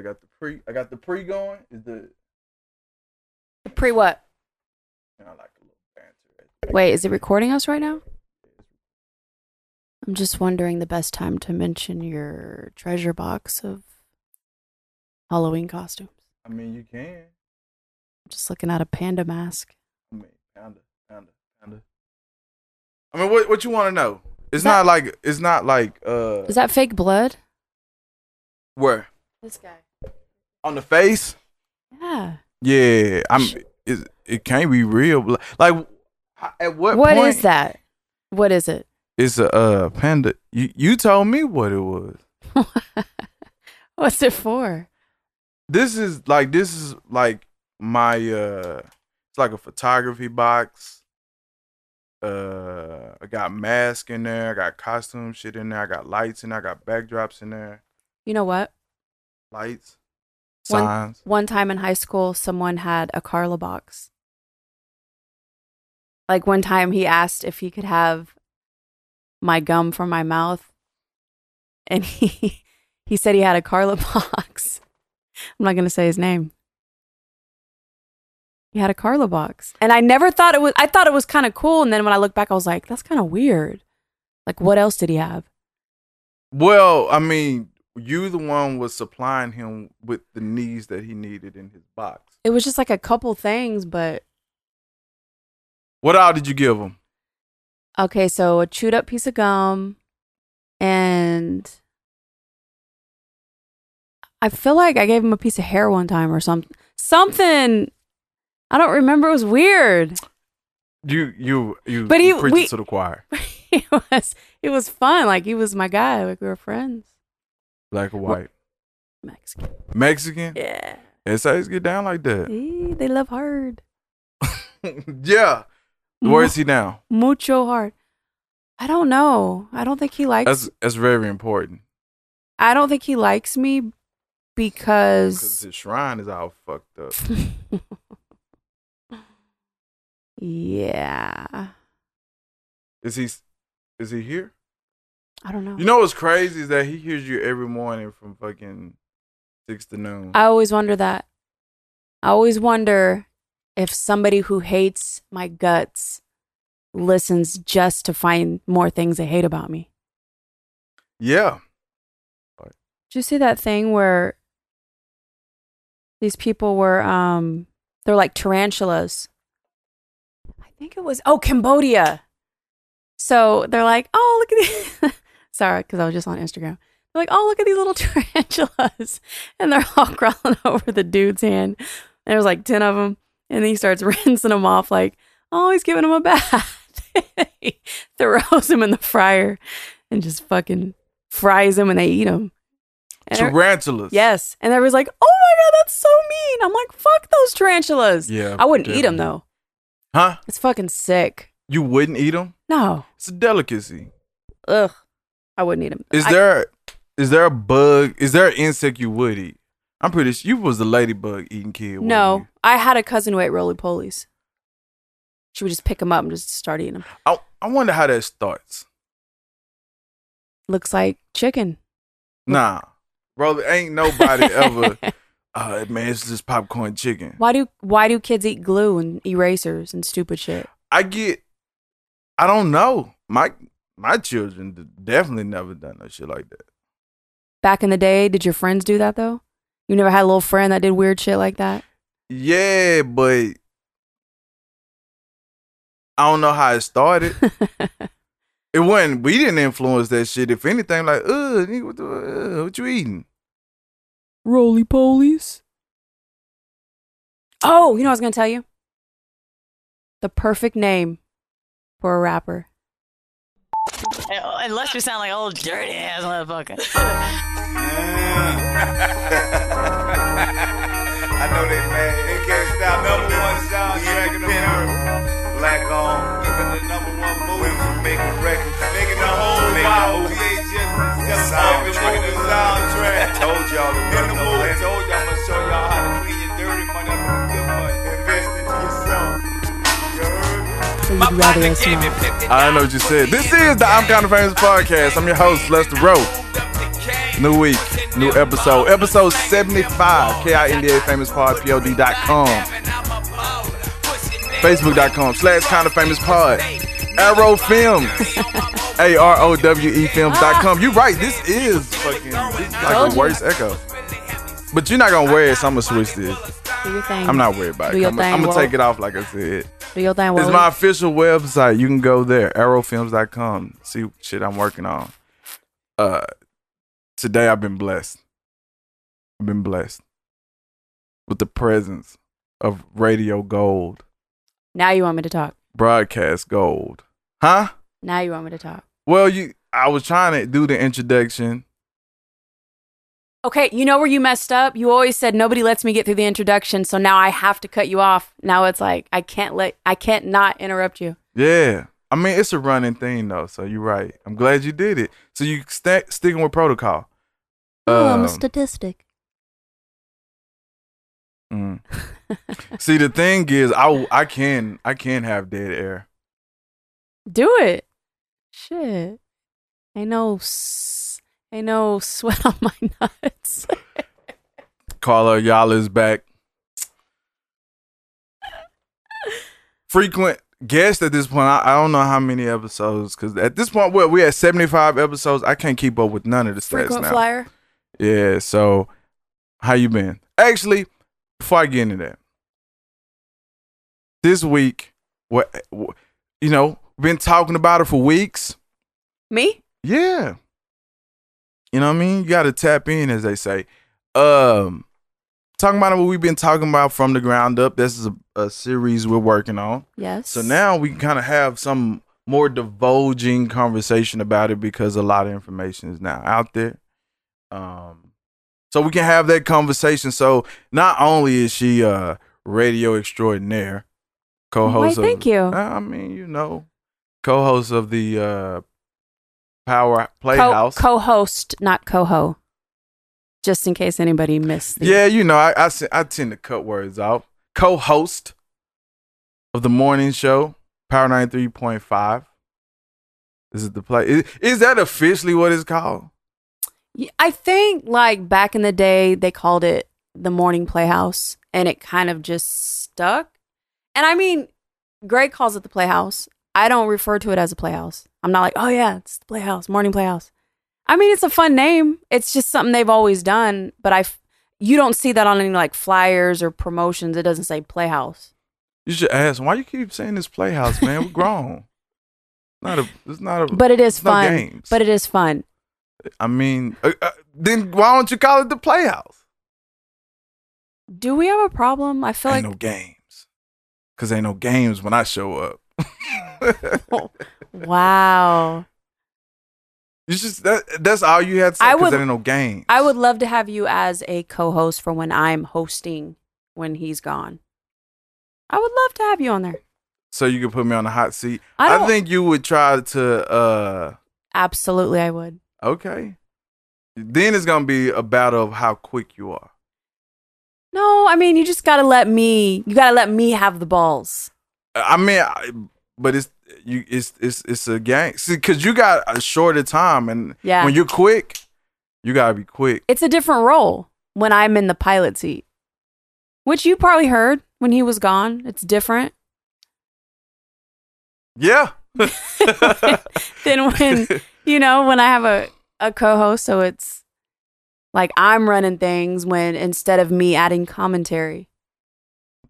I got the pre. I got the pre going. Is the Pre what? you know, like a little banter. Wait, is it recording us right now? I'm just wondering the best time to mention your treasure box of Halloween costumes. I mean, you can. I'm just looking at a panda mask. I mean, panda, panda, panda. I mean, what what you want to know? It's that- not like it's not like uh Is that fake blood? where This guy. On the face. Yeah. Yeah, I'm. It, it can't be real. Like, at what What point is that? What is it? It's a uh, panda. You you told me what it was. What's it for? This is like this is like my uh. It's like a photography box. Uh, I got mask in there. I got costume shit in there. I got lights in there. I got backdrops in there. You know what? Lights, signs. One time in high school, someone had a Carla box. Like one time, he asked if he could have my gum from my mouth, and he he said he had a Carla box. I'm not gonna say his name. He had a Carla box, and I never thought it was. I thought it was kind of cool, and then when I look back, I was like, "That's kind of weird." Like, what else did he have? Well, I mean, you the one was supplying him with the needs that he needed in his box. It was just like a couple things, but What all did you give him? Okay, so a chewed up piece of gum and I feel like I gave him a piece of hair one time or something. Something I don't remember. It was weird. You you you. But he- preached we- to the choir. it was it was fun. Like he was my guy. Like we were friends. Black or white, Mexican. Mexican. Yeah. Essays get down like that. Eh, They love hard. yeah. Where is he now? Mucho hard. I don't know. I don't think he likes That's that's very important I don't think he likes me because because his shrine is all fucked up. yeah. Is he is he here? I don't know. You know what's crazy is that he hears you every morning from fucking six to noon. I always wonder that. I always wonder if somebody who hates my guts listens just to find more things they hate about me. yeah. Did you see that thing where these people were um they're like tarantulas? I think it was oh Cambodia. So they're like, oh look at these. Sorry, because I was just on Instagram. They're like, oh look at these little tarantulas, and they're all crawling over the dude's hand. And there's like ten of them, and he starts rinsing them off, like, oh he's giving them a bath. he throws them in the fryer and just fucking fries them, and they eat them. And Tarantulas. Yes. And everybody's like, oh my God, that's so mean. I'm like, fuck those tarantulas. Yeah. I wouldn't eat them though. Huh? It's fucking sick. You wouldn't eat them? No. It's a delicacy. Ugh. I wouldn't eat them. Is there is there a bug? Is there an insect you would eat? I'm pretty sure you was the ladybug eating kid. No. I had a cousin who ate roly polies. She would just pick them up and just start eating them. I I wonder how that starts. Looks like chicken. Nah, bro, ain't nobody ever. Uh, man, it's just popcorn chicken. Why do why do kids eat glue and erasers and stupid shit? I get. I don't know. My my children definitely never done no shit like that. Back in the day, did your friends do that though? You never had a little friend that did weird shit like that? Yeah, but I don't know how it started. it wasn't. We didn't influence that shit. If anything, like, uh, what, the, uh, what you eating? Roly polies. Oh, you know what I was gonna tell you? The perfect name for a rapper. Unless you sound like old dirty ass motherfucker. I know they mad. They can't stop. Number one soundtrack in America. Black on. Even the number one movie. We making records. Making the whole Bible. VHS soundtrack. The soundtrack. Told y'all to In the movie. Told y'all I'm gonna show y'all how So you'd rather us not. I know what you said. This is the I'm Kind of Famous podcast. I'm your host, Lester Rowe. New week. New episode, episode 75, K-I-N-D-A famous pod, P-O-D.com. Facebook.com slash kind of famous pod. Arowe Films. A R O W E Films.com. You right, this is fucking this is like Told the worst echo. But you're not gonna wear it, so I'm gonna switch this. Do your thing. I'm not worried about Do it. your I'm, thing, gonna Wolf. take it off like I said. Do your thing. It's Wally. my official website. You can go there, arowefilms.com. See shit I'm working on. Uh today I've been blessed. I've been blessed with the presence of Radio Gold, Now you want me to talk. Broadcast Gold. Huh? Now you want me to talk. Well, you I was trying to do the introduction. Okay, you know where you messed up? You always said nobody lets me get through the introduction, so now I have to cut you off. Now it's like I can't let I can't not interrupt you. Yeah. I mean, it's a running thing though, so you're right. I'm glad you did it. So you st- sticking with protocol. Oh, Um, statistic. Mm. See, the thing is, I I can I can have dead air. Do it. Shit. Ain't no s- ain't no sweat on my nuts. Carla Ayala is back. Frequent guest at this point. I, I don't know how many episodes because at this point, what we at seventy five episodes. I can't keep up with none of the stats Frequent now. flyer. Yeah. So, how you been? Actually, before I get into that, this week, what what- you know, been talking about it for weeks. Me? Yeah. You know what I mean? You got to tap in, as they say. Um, talking about what we've been talking about from the ground up. This is a, a series we're working on. Yes. So now we can kind of have some more divulging conversation about it because a lot of information is now out there. Um, so we can have that conversation. So not only is she uh radio extraordinaire, co-host. Why, thank you. I mean, you know, co-host of the uh Power Playhouse. co-host, not coho. Just in case anybody missed. The- Yeah, you know, I, I I tend to cut words out. Co-host of the morning show, Power ninety three point five. Is it the play? Is, is that officially what it's called? Yeah, I think like back in the day they called it the morning playhouse and it kind of just stuck. And I mean, Greg calls it the playhouse. I don't refer to it as a playhouse. I'm not like, oh yeah, it's the playhouse, morning playhouse. I mean, it's a fun name. It's just something they've always done, but I, you don't see that on any like flyers or promotions. It doesn't say playhouse. You should ask why you keep saying this playhouse, man. We're grown. Not a. It's not a. But it is no fun. games. But it is fun. I mean, uh, uh, then why don't you call it the playhouse? Do we have a problem? I feel ain't like no games. Cause ain't no games when I show up. Wow. You just that, that's all you had to say. I would- there ain't no games. I would love to have you as a co-host for when I'm hosting when he's gone. I would love to have you on there. so you could put me on the hot seat. I I, don't- think you would try to. uh Absolutely, I would. Okay. Then it's gonna be a battle of how quick you are. No, I mean you just gotta let me. You gotta let me have the balls. I mean, I, but it's you. It's it's it's a gang. See, because you got a shorter time, and Yeah. when you're quick, you gotta be quick. It's a different role when I'm in the pilot seat, which you probably heard when he was gone. It's different Yeah. then when you know when I have a a co-host. So it's like I'm running things when instead of me adding commentary.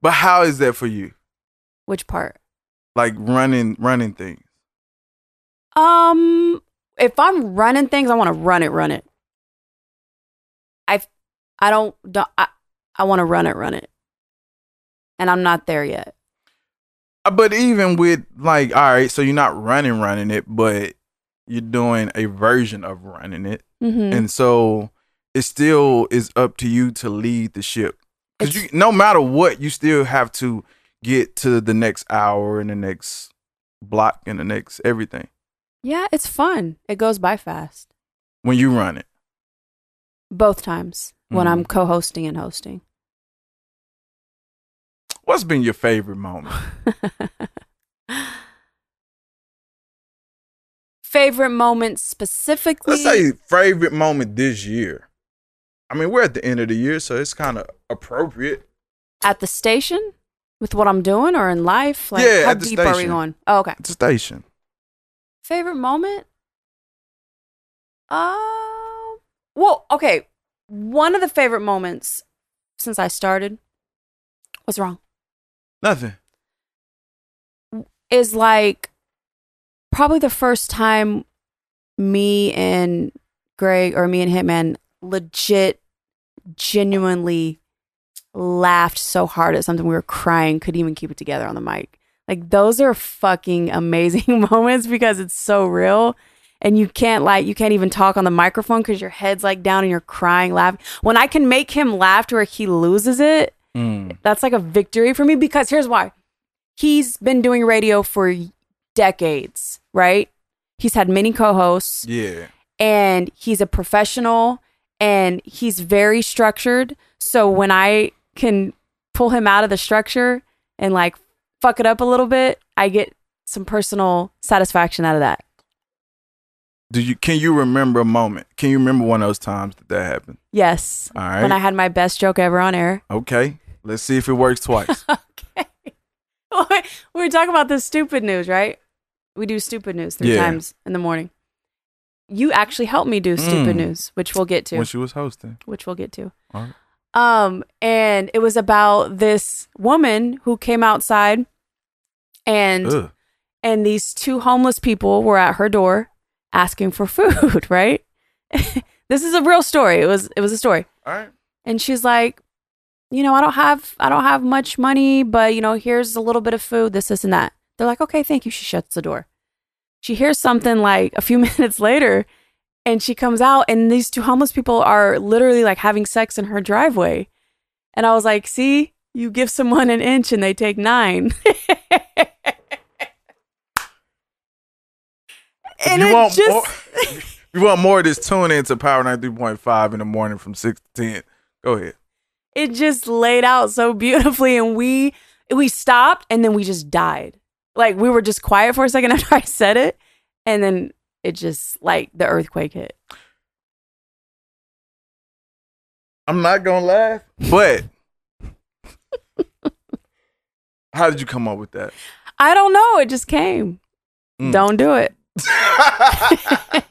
but how is that for you? Which part? Like running running things. Um, if I'm running things, I want to run it, run it. I, I don't, don't I, I want to run it, run it, and I'm not there yet. Uh, But even with like, all right, so you're not running running it, but you're doing a version of running it, Mm-hmm. and so it still is up to you to lead the ship. Because you, no matter what, you still have to get to the next hour and the next block and the next everything yeah, it's fun. It goes by fast. when you run it. Both times when Mhm. I'm co-hosting and hosting. What's been your favorite moment? Favorite moment specifically? Let's say favorite moment this year. I mean, we're at the end of the year, so it's kind of appropriate. At the station with what I'm doing or in life? Like, Yeah, how at the deep are we station. going? Oh, okay. It's a station. Favorite moment? Um, well, okay. One of the favorite moments since I started. What's wrong? Nothing. is like probably the first time me and Greg or me and Hitman legit genuinely laughed so hard at something we were crying, couldn't even keep it together on the mic. Like those are fucking amazing moments because it's so real. And you can't like you can't even talk on the microphone because your head's like down and you're crying, laughing. When I can make him laugh to where he loses it, Mm. that's like a victory for me because here's why. He's been doing radio for decades, right? He's had many co-hosts Yeah. and he's a professional and he's very structured. So when I can pull him out of the structure and like fuck it up a little bit, I get some personal satisfaction out of that. Do you can you remember a moment? Can you remember one of those times that that happened? Yes. All right. When I had my best joke ever on air. okay. Let's see if it works twice. okay. we were talking about this stupid news, right? We do stupid news three Yeah. times in the morning. You actually helped me do stupid Mm. news, which we'll get to. when she was hosting. which we'll get to. All right. Um, and it was about this woman who came outside and Ugh. and these two homeless people were at her door asking for food, right? this is a real story. It was it was a story. All right. And she's like, you know, I don't have I don't have much money, but you know, here's a little bit of food, this, this, and that. They're like, okay, thank you. She shuts the door. She hears something like a few minutes later, and she comes out, and these two homeless people are literally like having sex in her driveway. And I was like, see, you give someone an inch and they take nine. and you want just more? you want more of this? Tune into Power ninety three point five in the morning from six to ten. Go ahead. it just laid out so beautifully and we we stopped and then we just died like we were just quiet for a second after i said it and then it just like the earthquake hit I'm not gonna laugh, but how did you come up with that? i don't know it just came Mm. don't do it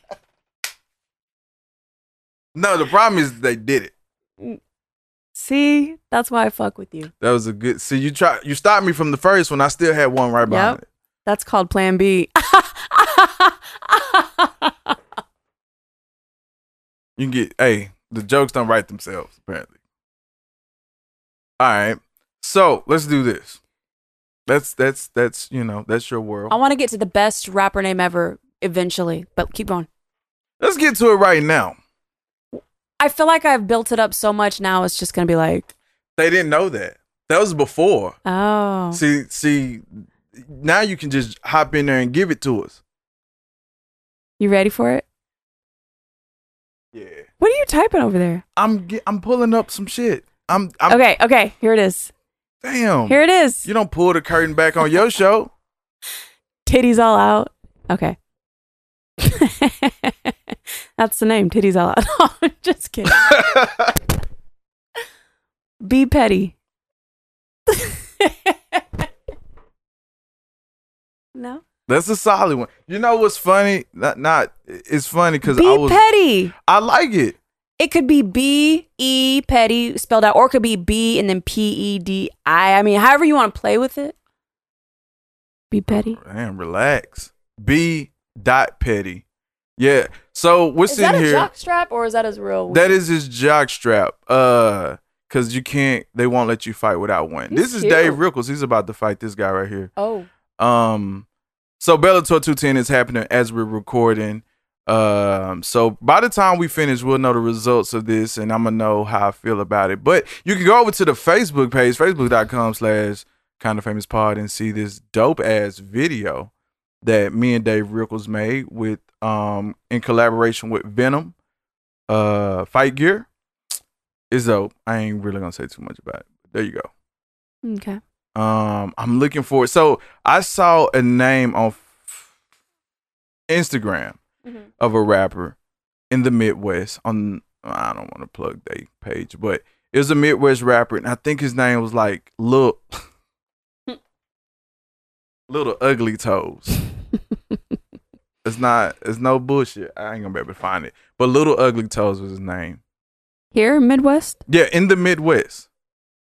no, the problem is they did it. see that's why i fuck with you That was a good. See, you try. You stopped me from the first one. I still had one right behind Yep. it. that's called plan b You can get. Hey, the jokes don't write themselves. Apparently. All right. So let's do this. That's that's that's you know that's your world. i want to get to the best rapper name ever eventually but keep going Let's get to it right now. i feel like i've built it up so much now it's just gonna be like They didn't know that. That was before. oh See, see, now you can just hop in there and give it to us. you ready for it. What are you typing over there I'm get, I'm pulling up some shit. I'm, I'm okay okay here it is damn. Here it is. You don't pull the curtain back on your show. Titties all out. Okay. That's the name. Titties all out. No, I'm just kidding. Be petty. no. That's a solid one. You know what's funny? Not, not it's funny because Be I was petty. I like it. It could be B E petty spelled out, or it could be B and then P E D I. I mean, however you want to play with it. Be petty. Damn, relax. B dot petty. Yeah. So we're Is that sitting a here. jock strap or is that his real? That is his jock strap. Uh, cause you can't. They won't let you fight without one. He's this is cute. Dave Rickels. He's about to fight this guy right here. Oh, Um, so Bellator 210 is happening as we're recording. Um, so by the time we finish, we'll know the results of this, and I'm gonna know how I feel about it. But you can go over to the Facebook page, facebook.com slash kind of famous pod, and see this dope ass video that me and Dave Rickels made with um in collaboration with Venum, uh, Fight Gear. Is dope. I ain't really gonna say too much about it. There you go. okay. Um, I'm looking for it. So I saw a name on Instagram Mhm. of a rapper in the Midwest on I don't want to plug their page, but it was a Midwest rapper, and I think his name was like Lil Little Ugly Toes. it's not. It's no bullshit. I ain't gonna be able to find it, but Little Ugly Toes was his name. Here, Midwest. Yeah, in the Midwest,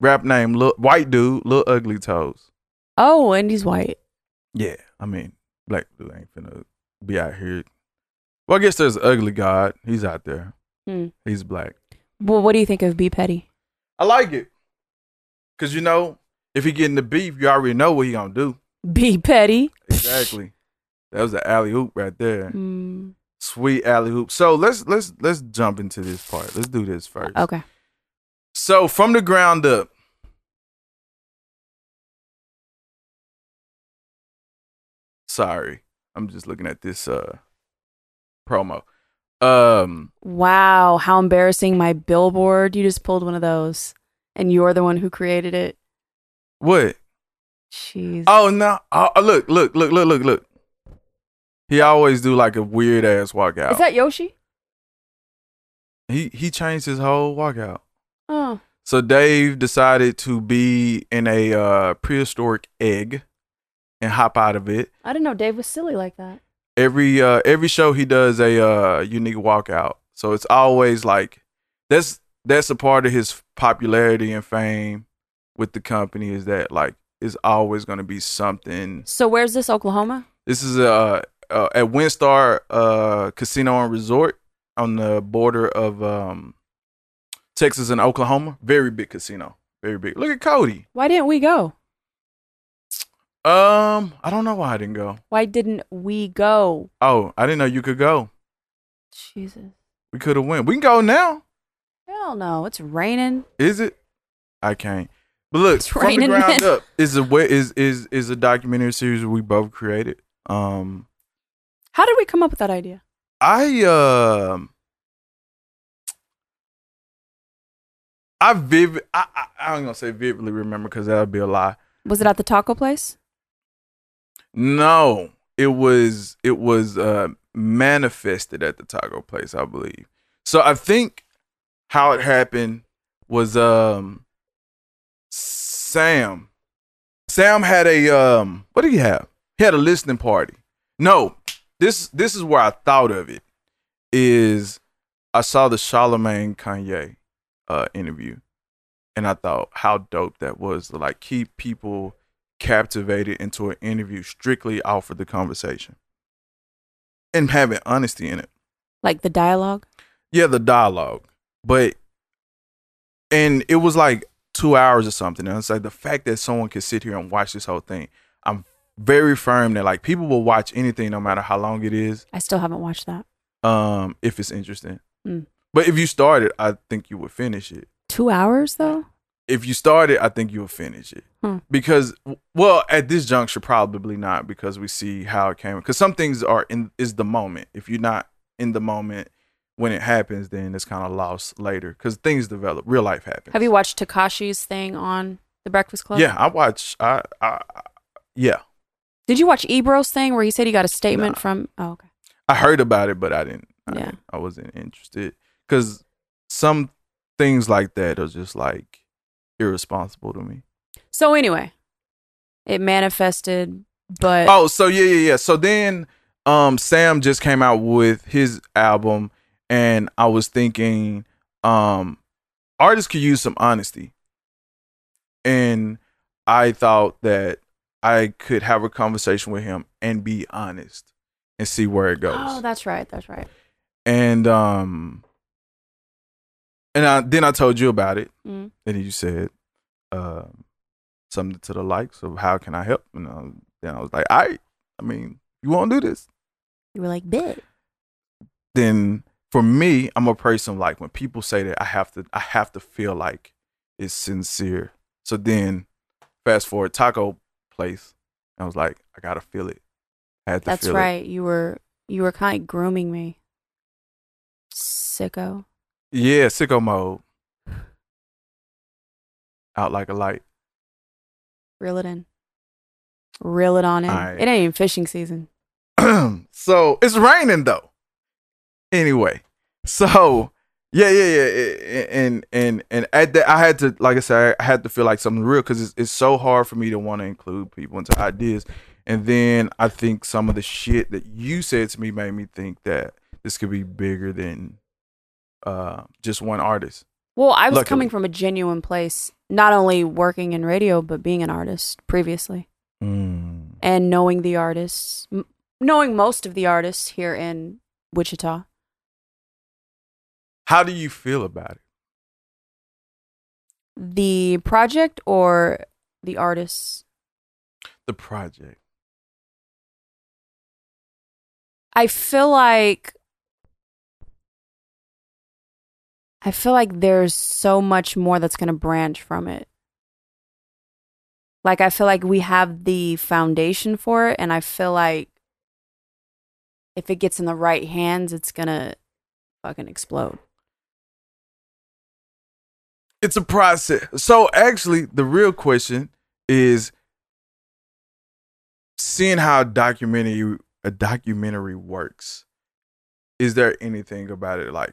rap name, Lil, white dude, Little Ugly Toes. Oh, and he's white. Yeah, I mean, black dude ain't finna be out here. Well, I guess there's Ugly God. He's out there. Hmm. He's black. Well, what do you think of B Petty? I like it. Cause you know, if he get in the beef, you already know what he gonna do. B Petty. Exactly. that was the alley hoop right there. Mm, Sweet alley hoop. So let's let's let's jump into this part. Let's do this first. okay. So from the ground up. Sorry. I'm just looking at this uh promo. Um Wow, how embarrassing! My billboard. You just pulled one of those, and you're the one who created it. what? Jeez. Oh no. Oh, look, look, look, look, look, look. He always do like a weird ass walkout. Is that Yoshi? he he changed his whole walkout. Oh, So Dave decided to be in a uh, prehistoric egg and hop out of it. I didn't know Dave was silly like that. Every uh, every show he does a uh, unique walkout. So it's always like that's that's a part of his popularity and fame with the company is that like it's always going to be something. So where's this Oklahoma? This is uh, uh at WinStar uh Casino and Resort on the border of um Texas and Oklahoma. Very big casino. Very big. Look at Cody. Why didn't we go? Um, I don't know why I didn't go. Why didn't we go? Oh, I didn't know you could go. Jesus. We could have went. We can go now. Hell no, it's raining. Is it? I can't. But look, It's from the ground up is a way is is is a documentary series we both created. Um, How did we come up with that idea? I um, I vivid. I I, I ain't gonna say vividly remember because that'd be a lie. Was it at the taco place? No, it was it was uh manifested at the taco place, I believe. So I think how it happened was um Sam Sam had a um what did he have? He had a listening party. No, this this is where I thought of it is I saw the Charlemagne Kanye uh interview and I thought how dope that was to like keep people captivated into an interview strictly off of the conversation and having honesty in it. Like the dialogue? Yeah, the dialogue, but and it was like two hours or something. And it's like the fact that someone could sit here and watch this whole thing. I'm very firm that like people will watch anything no matter how long it is, I still haven't watched that. um, if it's interesting. Mm. But if you started, I think you would finish it. Two hours though? If you start it, I think you'll finish it. Hmm. Because, well, at this juncture, probably not because we see how it came. Because some things are in is the moment. If you're not in the moment when it happens, then it's kind of lost later. Because things develop, real life happens. Have you watched Tekashi's thing on The Breakfast Club? Yeah, I watch. I, I, I yeah, Did you watch Ebro's thing where he said he got a statement Nah. from? Oh, okay. I heard about it, but I didn't. I, Yeah. didn't- I wasn't interested because some things like that are just like irresponsible to me. So anyway, it manifested, but Oh, so yeah, yeah, yeah. So then um Sam just came out with his album and I was thinking um artists could use some honesty. And I thought that I could have a conversation with him and be honest and see where it goes. oh, that's right, that's right. and um and I, then I told you about it Mm. and you said um something to the likes of how can I help and uh, then I was like I I mean you want to do this You were like, "Bit." then for me I'm a person like when people say that I have to I have to feel like it's sincere so then fast forward taco place I was like I gotta feel it I had to That's feel it. right. You were you were kind of grooming me, sicko. Yeah sicko mode out like a light Reel it in. Reel it on in. Alright. It ain't even fishing season. so it's raining though. Anyway, so Yeah, yeah, yeah, and and and at that, I had to, like I said, I had to feel like something real because it's, it's so hard for me to want to include people into ideas. And then I think some of the shit that you said to me made me think that this could be bigger than uh, just one artist. Well, I was Luckily. coming from a genuine place, not only working in radio, but being an artist previously Mm. and knowing the artists, m- knowing most of the artists here in Wichita. How do you feel about it? The project or the artists? The project. I feel like I feel like there's so much more that's going to branch from it. Like I feel like we have the foundation for it and I feel like if it gets in the right hands it's going to fucking explode. It's a process. So actually, the real question is seeing how documentary a documentary works. Is there anything about it like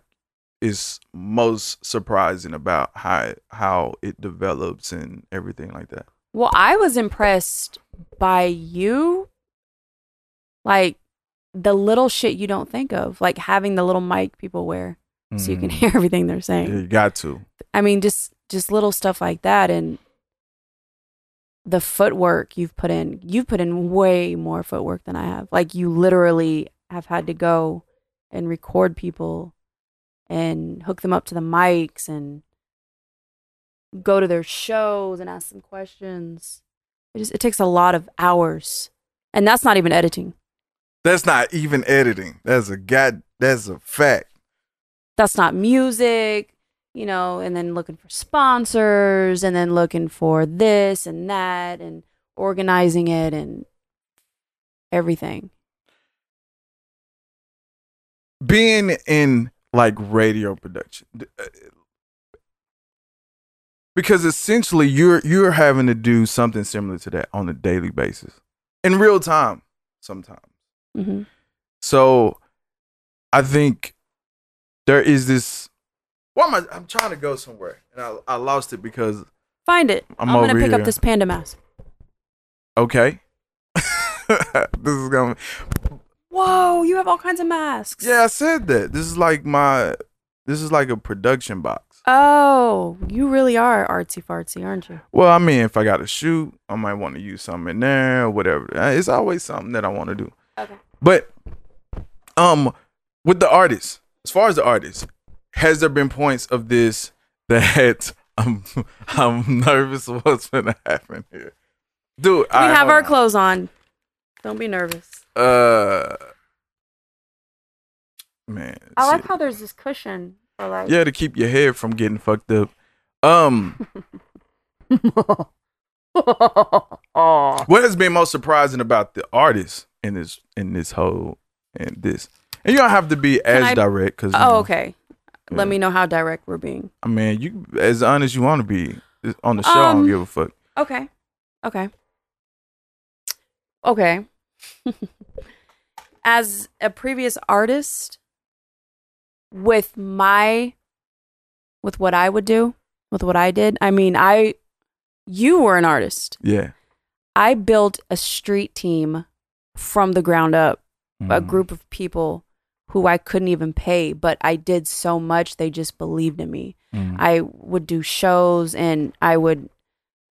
is most surprising about how how it develops and everything like that? Well, I was impressed by you like the little shit you don't think of, like having the little mic people wear so you can Mm. hear everything they're saying. you got to. I mean, just just little stuff like that, and the footwork you've put in. You've put in way more footwork than I have. Like you literally have had to go and record people and hook them up to the mics and go to their shows and ask them questions. It just it takes a lot of hours, and that's not even editing. That's not even editing. That's a god. That's a fact. that's not music, you know, and then looking for sponsors and then looking for this and that and organizing it and everything. being in like radio production uh, because essentially you're you're having to do something similar to that on a daily basis in real time sometimes hmm so i think there is this why am i i'm trying to go somewhere and i, I lost it because Find it. I'm I'm, gonna pick here. up this panda mask. okay this is gonna Whoa, you have all kinds of masks. yeah i said that this is like my this is like a production box Oh, you really are artsy fartsy, aren't you? Well, I mean, if I got to shoot, I might want to use something in there or whatever. Uh, It's always something that I want to do. Okay. But um with the artists, as far as the artists, has there been points of this that I'm I'm nervous what's gonna happen here? Dude, We I have our on. clothes on. Don't be nervous. Uh man. I like how there's this cushion for like Yeah, to keep your head from getting fucked up. Um what has been most surprising about the artists in this in this whole and this and you don't have to be as I- direct because Oh, okay. Yeah. Let me know how direct we're being. i mean you as honest you want to be on the show i don't Um, give a fuck Okay. Okay. Okay. As a previous artist, with my, with what I would do, with what I did, I mean, I, you were an artist. yeah I built a street team from the ground up, a Mhm. group of people who I couldn't even pay, but I did so much, they just believed in me. Mhm. I would do shows and I would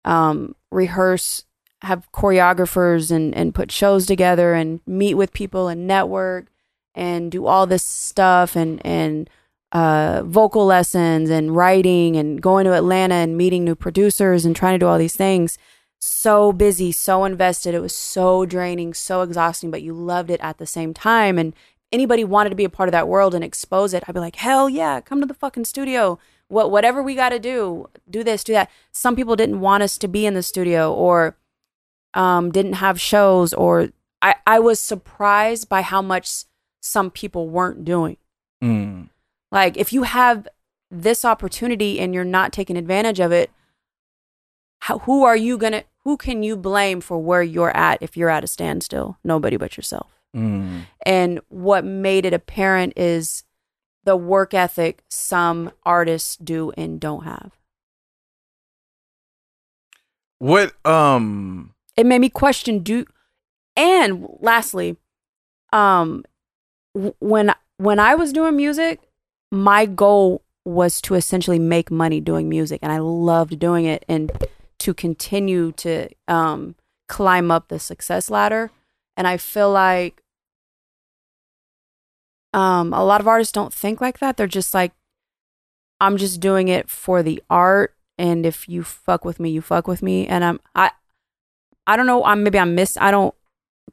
um, rehearse, have choreographers and, and put shows together and meet with people and network and do all this stuff and, and uh, vocal lessons and writing and going to Atlanta and meeting new producers and trying to do all these things. So busy, so invested. It was so draining, so exhausting, but you loved it at the same time. And anybody wanted to be a part of that world and expose it, I'd be like, hell yeah, come to the fucking studio. What whatever we got to do, do this, do that. Some people didn't want us to be in the studio or um, didn't have shows, or I I was surprised by how much some people weren't doing. Mm. Like if you have this opportunity and you're not taking advantage of it, how, who are you gonna? Who can you blame for where you're at if you're at a standstill? Nobody but yourself. Mm. And what made it apparent is the work ethic some artists do and don't have. What um It made me question do and lastly, um when when I was doing music, my goal was to essentially make money doing music and I loved doing it and to continue to um climb up the success ladder and I feel like um a lot of artists don't think like that. They're just like I'm just doing it for the art and if you fuck with me, you fuck with me and I'm I I don't know, I'm maybe I'm miss I don't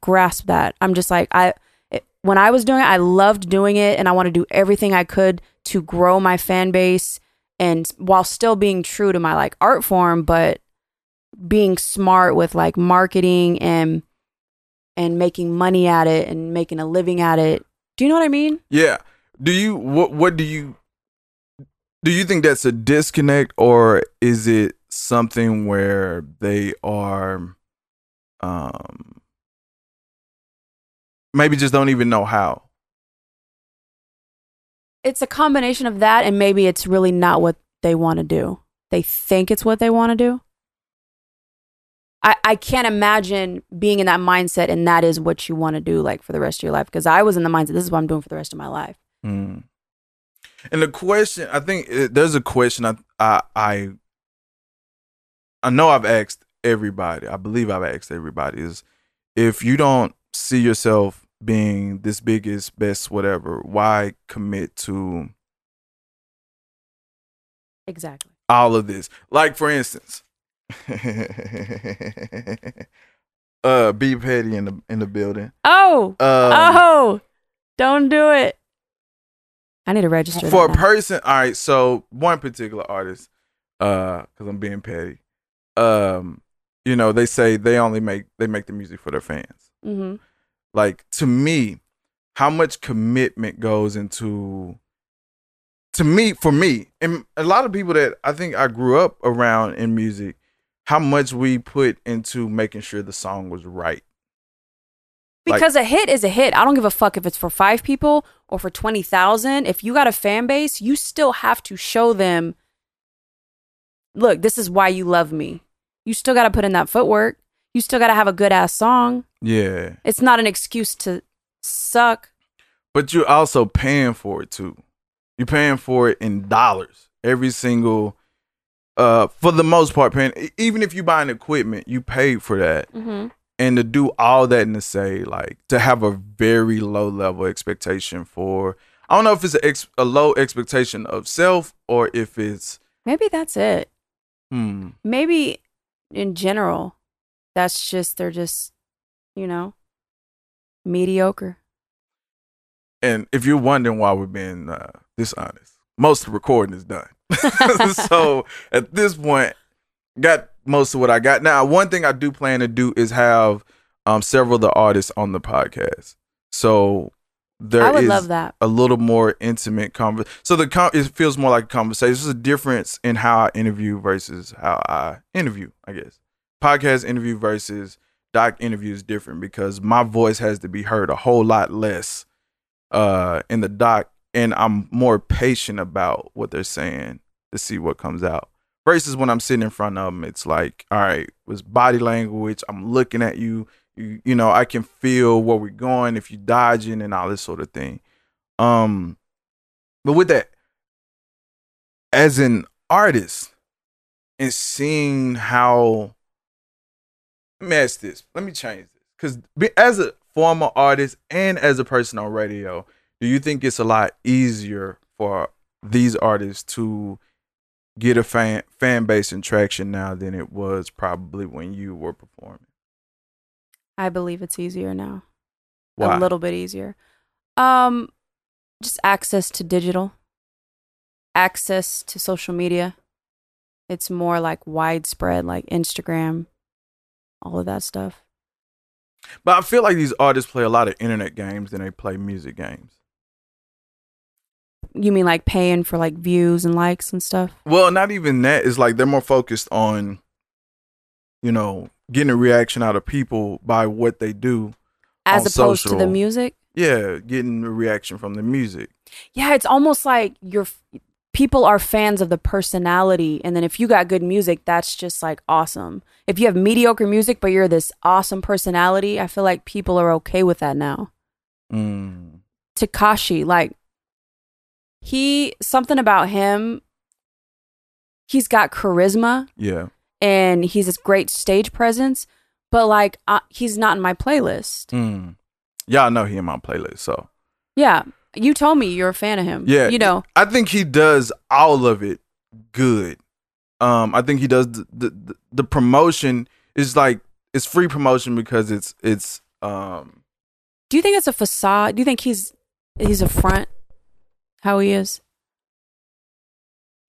grasp that. I'm just like I it, when I was doing it, I loved doing it and I want to do everything I could to grow my fan base and while still being true to my like art form, but being smart with like marketing and and making money at it and making a living at it. Do you know what I mean? yeah. Do you what what do you do you think that's a disconnect or is it something where they are um maybe just don't even know how? It's a combination of that and maybe it's really not what they want to do. They think it's what they want to do. I, I can't imagine being in that mindset and that is what you want to do like for the rest of your life because I was in the mindset this is what I'm doing for the rest of my life. Mm. And the question, I think uh, there's a question I, I I I know I've asked everybody. I believe I've asked everybody is if you don't see yourself being this biggest, best, whatever, why commit to Exactly. all of this? Like for instance, uh, B Petty in the in the building. Oh. Um, oh. Don't do it. I need to register for a now. person all right so one particular artist uh because i'm being petty um you know they say they only make they make the music for their fans Mhm. like to me how much commitment goes into to me for me and a lot of people that i think i grew up around in music how much we put into making sure the song was right Like- Because a hit is a hit. I don't give a fuck if it's for five people or for 20,000. If you got a fan base, you still have to show them, look, this is why you love me. You still got to put in that footwork. You still got to have a good ass song. yeah It's not an excuse to suck. but you're also paying for it too. You're paying for it in dollars every single. Uh, for the most part, paying even if you buying equipment, you paid for that, Mm-hmm. and to do all that and to say like to have a very low level expectation for. I don't know if it's a, ex, a low expectation of self or if it's Maybe that's it. hmm. Maybe in general, that's just, they're just, you know, mediocre. And if you're wondering why we're being uh, dishonest, most of the recording is done. so at this point, got most of what I got. Now, one thing I do plan to do is have um, several of the artists on the podcast. So there I would is love that. a little more intimate conversation. So the con- it feels more like a conversation. There's a difference in how I interview versus how I interview. I guess podcast interview versus doc interview is different because my voice has to be heard a whole lot less uh, in the doc, and I'm more patient about what they're saying to see what comes out. Versus when I'm sitting in front of them, it's like, all right, was body language. I'm looking at you. You, you know, I can feel where we're going if you're dodging and all this sort of thing. Um, but with that, as an artist, and seeing how, let me ask this. Let me change this because as a former artist and as a person on radio, do you think it's a lot easier for these artists to get a fan fan base and traction now than it was probably when you were performing? I believe it's easier now. Why? a little bit easier. Um, just access to digital, access to social media. It's more like widespread, like Instagram, all of that stuff. But I feel like these artists play a lot of internet games than they play music games. You mean like paying for like views and likes and stuff? Well, not even that. It's like they're more focused on, you know, getting a reaction out of people by what they do. As opposed to the music? Yeah, getting a reaction from the music. Yeah, it's almost like you're people are fans of the personality and then if you got good music, that's just like awesome. If you have mediocre music but you're this awesome personality, I feel like people are okay with that now. Mm. Tekashi, like he something about him he's got charisma Yeah. And he's this great stage presence, but like he's not in my playlist. Mm. Y'all know he in my playlist, so Yeah, you told me you're a fan of him. Yeah. you know. I think he does all of it good. Um, I think he does the the, the promotion is like it's free promotion because it's it's um Do you think it's a facade? Do you think he's he's a front? How he is?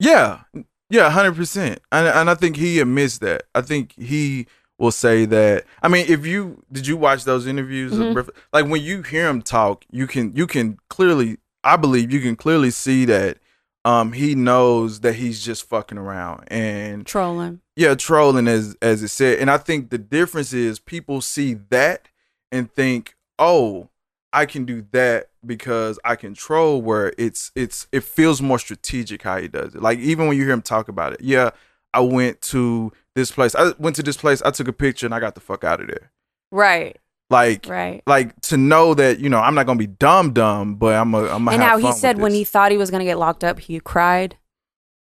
yeah yeah hundred percent and and I think he admits that. I think he will say that. I mean, if you did you watch those interviews? of Mhm. Griffith? Like when you hear him talk, you can you can clearly I believe you can clearly see that um he knows that he's just fucking around and Trolling. yeah trolling as as it said and i think the difference is people see that and think oh i can do that because i control where it's it's it feels more strategic how he does it like even when you hear him talk about it yeah i went to this place i went to this place i took a picture and i got the fuck out of there Right. like Right. like to know that you know i'm not gonna be dumb dumb but i'm a i'm gonna And how he said when he thought he was gonna get locked up, he cried.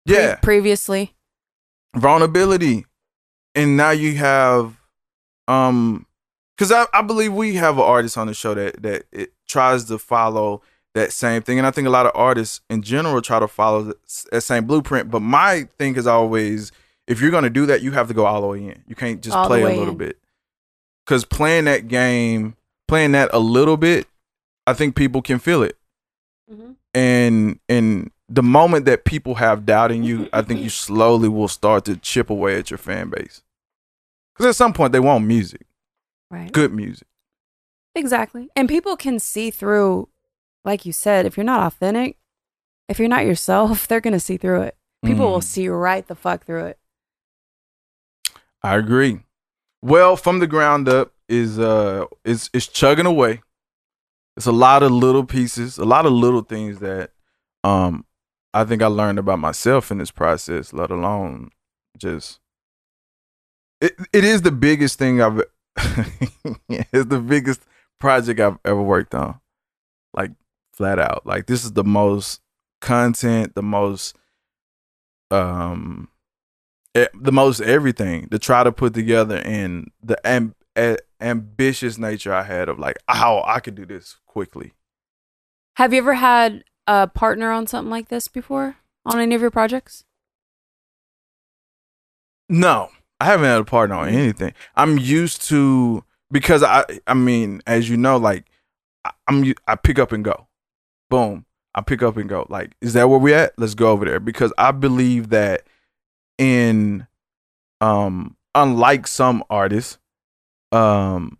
pre- yeah previously. vulnerability and now you have um because I, I believe we have an artist on the show that that it tries to follow that same thing and i think a lot of artists in general try to follow that, same blueprint but my thing is always if you're going to do that you have to go all the way in you can't just All play a little in. bit because playing that game playing that a little bit i think people can feel it Mhm. and and the moment that people have doubt in you, I think you slowly will start to chip away at your fan base. Because at some point they want music, Right. good music. Exactly. And people can see through, like you said, if you're not authentic, if you're not yourself, they're gonna see through it. People will Mm. see right the fuck through it. I agree. Well, from the ground up is uh is is chugging away. It's a lot of little pieces, a lot of little things that um I think I learned about myself in this process, let alone just it it is the biggest thing I've it's the biggest project I've ever worked on. Like flat out. Like this is the most content, the most um the most everything to try to put together and the am- a- ambitious nature I had of like how I could do this quickly. Have you ever had a partner on something like this before? On any of your projects? No, I haven't had a partner on anything. I'm used to because I I mean, as you know, like I- I'm I pick up and go. Boom. I pick up and go. Like, is that where we at? Let's go over there. Because I believe that in um unlike some artists, um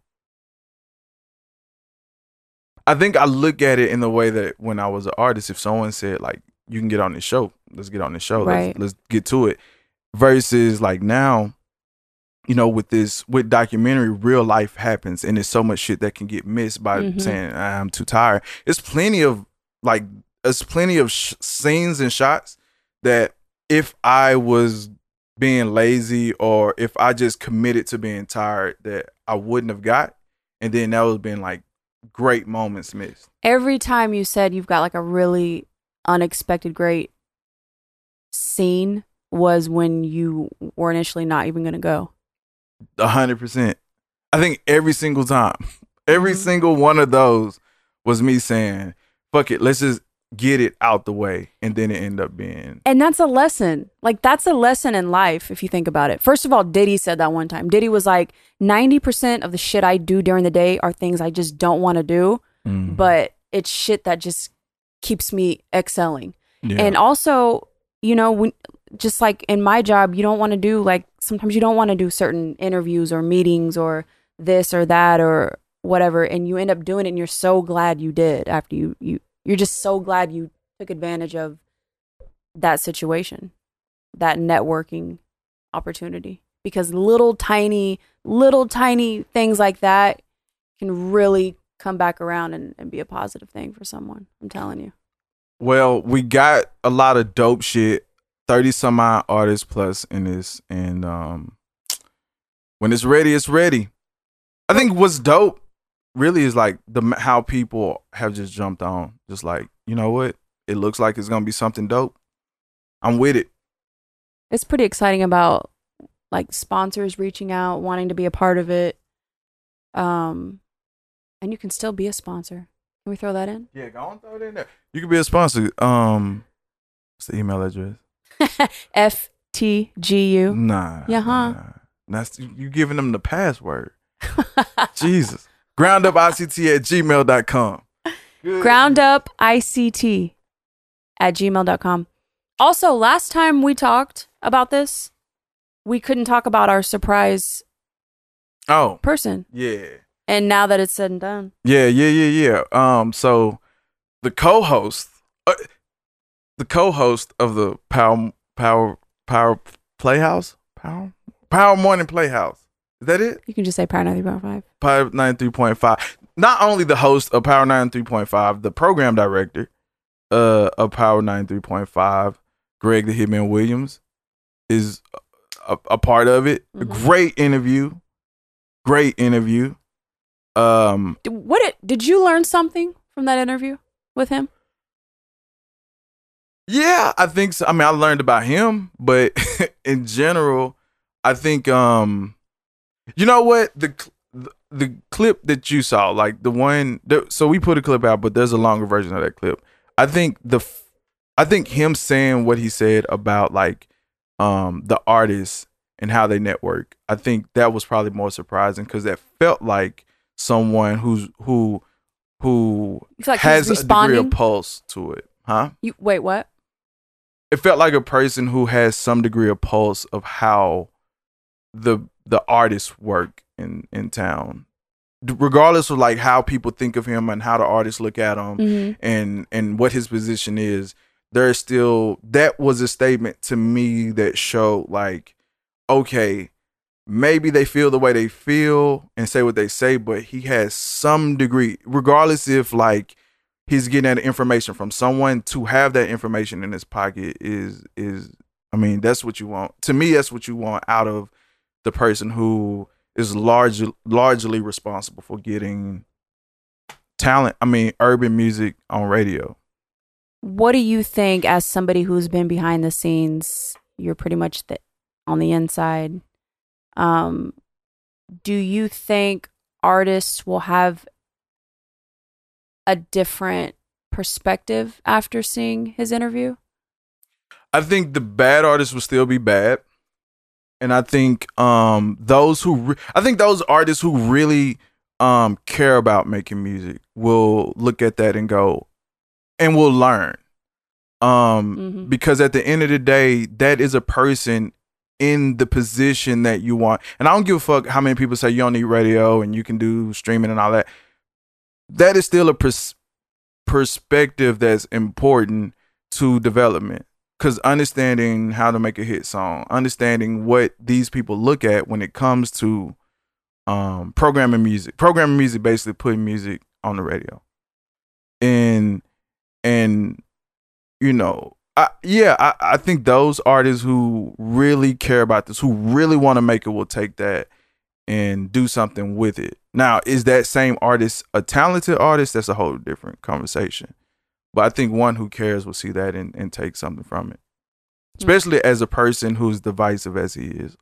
I think I look at it in the way that when I was an artist, if someone said like you can get on this show, let's get on this show. Right. Let's let's get to it. Versus like now, you know, with this with documentary, real life happens, and there's so much shit that can get missed by Mhm. saying "Ah, I'm too tired. It's plenty of like, there's plenty of sh- scenes and shots that if I was being lazy or if I just committed to being tired, that I wouldn't have got, and then that was been like great moments missed. Every time you said you've got like a really unexpected great scene was when you were initially not even gonna go. A hundred percent. I think every single time, every Mhm. single one of those was me saying, "Fuck it, let's just get it out the way," and then it ended up being And that's a lesson. Like that's a lesson in life if you think about it. First of all, Diddy said that one time. Diddy was like, 90% of the shit I do during the day are things I just don't want to do, Mm-hmm. but it's shit that just keeps me excelling. yeah. And also, you know, when just like in my job, you don't want to do like sometimes you don't want to do certain interviews or meetings or this or that or whatever and you end up doing it and you're so glad you did after you you you're just so glad you took advantage of that situation, that networking opportunity because little tiny little tiny things like that can really come back around and, and be a positive thing for someone. I'm telling you. Well, we got a lot of dope shit. Thirty some odd artists plus in this, and um, when it's ready, it's ready. I think what's dope really is like the how people have just jumped on. Just like you know what, it looks like it's gonna be something dope. I'm with it. It's pretty exciting about like sponsors reaching out, wanting to be a part of it. Um, and you can still be a sponsor. Can we throw that in? Yeah, go on, throw it in there. You can be a sponsor. Um, what's the email address? FTGU. Nah. Yeah, huh? nah. That's you giving them the password. Jesus. Groundupict at gmail.com. Good. Up ICT at gmail.com. Also, last time we talked about this, we couldn't talk about our surprise Oh, person. yeah. And now that it's said and done, Yeah, yeah, yeah, yeah. Um, so the co-host, uh, the co-host of the Power Power Power Playhouse, Power Power Morning Playhouse. Is that it? you can just say Power 93.5. Power ninety three point five. Not only the host of Power ninety three point five, the program director uh of Power ninety three point five, Greg the Hitman Williams, is a, a part of it. A Mhm. great interview. Great interview. Um What did, did you learn something from that interview with him? Yeah, I think so. I mean, I learned about him, but in general, I think um you know what the the, the clip that you saw, like the one so we put a clip out, but there's a longer version of that clip. I think the I think him saying what he said about like um the artists and how they network. I think that was probably more surprising cuz that felt like someone who's who who like has a degree of pulse to it. Huh? You wait, what? It felt like a person who has some degree of pulse of how the the artists work in in town. Regardless of like how people think of him and how the artists look at him hmm and and what his position is there's still that was a statement to me that showed like okay maybe they feel the way they feel and say what they say but he has some degree regardless if like he's getting that information from someone to have that information in his pocket is is i mean that's what you want to me that's what you want out of the person who is largely largely responsible for getting talent i mean urban music on radio What do you think, as somebody who's been behind the scenes, you're pretty much the, on the inside? Um, do you think artists will have a different perspective after seeing his interview? I think the bad artists will still be bad, and I think um those who re- I think those artists who really um care about making music will look at that and go and will learn. Um Mhm. because at the end of the day, that is a person in the position that you want. And I don't give a fuck how many people say you don't need radio and you can do streaming and all that. That is still a pers- perspective that's important to development. Because understanding how to make a hit song, understanding what these people look at when it comes to um, programming music, programming music, basically putting music on the radio, and and you know, I, yeah, I, I think those artists who really care about this, who really want to make it, will take that and do something with it. Now, is that same artist a talented artist? That's a whole different conversation. But I think one who cares will see that and, and take something from it. Mm. Especially as a person who's divisive as he is.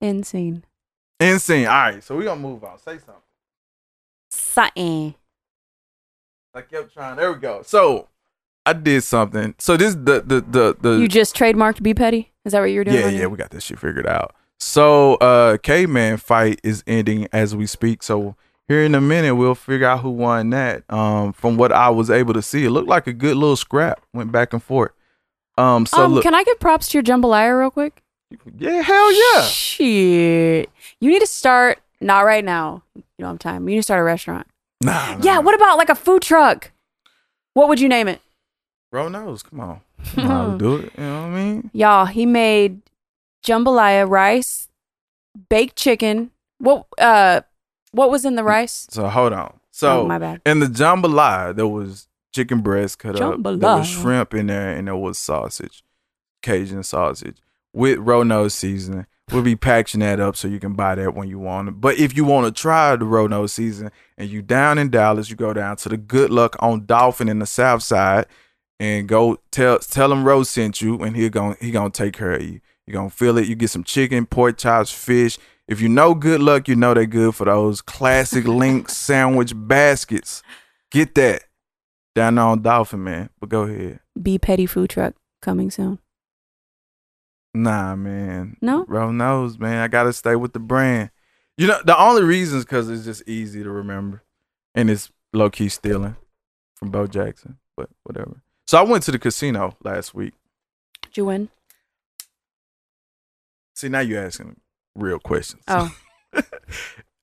Insane. Insane. All right, so we're gonna move on. Say something. Something. I kept trying. There we go. So I did something. So this the the the the You just trademarked Be Petty? Is that what you're doing? Yeah, right yeah, now? we got this shit figured out. So uh caveman fight is ending as we speak. So here in a minute we'll figure out who won that. Um from what I was able to see, it looked like a good little scrap. Went back and forth. Um so um, look can I give props to your jambalaya real quick? Yeah, hell yeah. Shit. You need to start, not right now. You don't have time. You need to start a restaurant. Nah, nah, Yeah, what about like a food truck? What would you name it? Bro knows. Come on. You know do it. You know what I mean? Y'all, he made jambalaya rice, baked chicken. What uh what was in the rice? So hold on. So oh, my bad. in the jambalaya, there was chicken breast cut up. There was shrimp in there, and there was sausage, Cajun sausage with Roanoke seasoning. We'll be packaging that up so you can buy that when you want it. But if you want to try the Roanoke season and you down in Dallas, you go down to the Good Luck on Dolphin in the South Side and go tell tell him Rose sent you, and he gonna he gonna take care of you. You gonna feel it. You get some chicken, pork chops, fish. If you know Good Luck, you know they're good for those classic link sandwich baskets. Get that down there on Dolphin, man. But go ahead. Be Petty food truck coming soon. Nah, man. No? Bro knows, man. I gotta stay with the brand. You know, the only reason is because it's just easy to remember, and it's low key stealing from Bo Jackson. But whatever. So I went to the casino last week. Did you win? See, now you're asking real questions. Oh, I,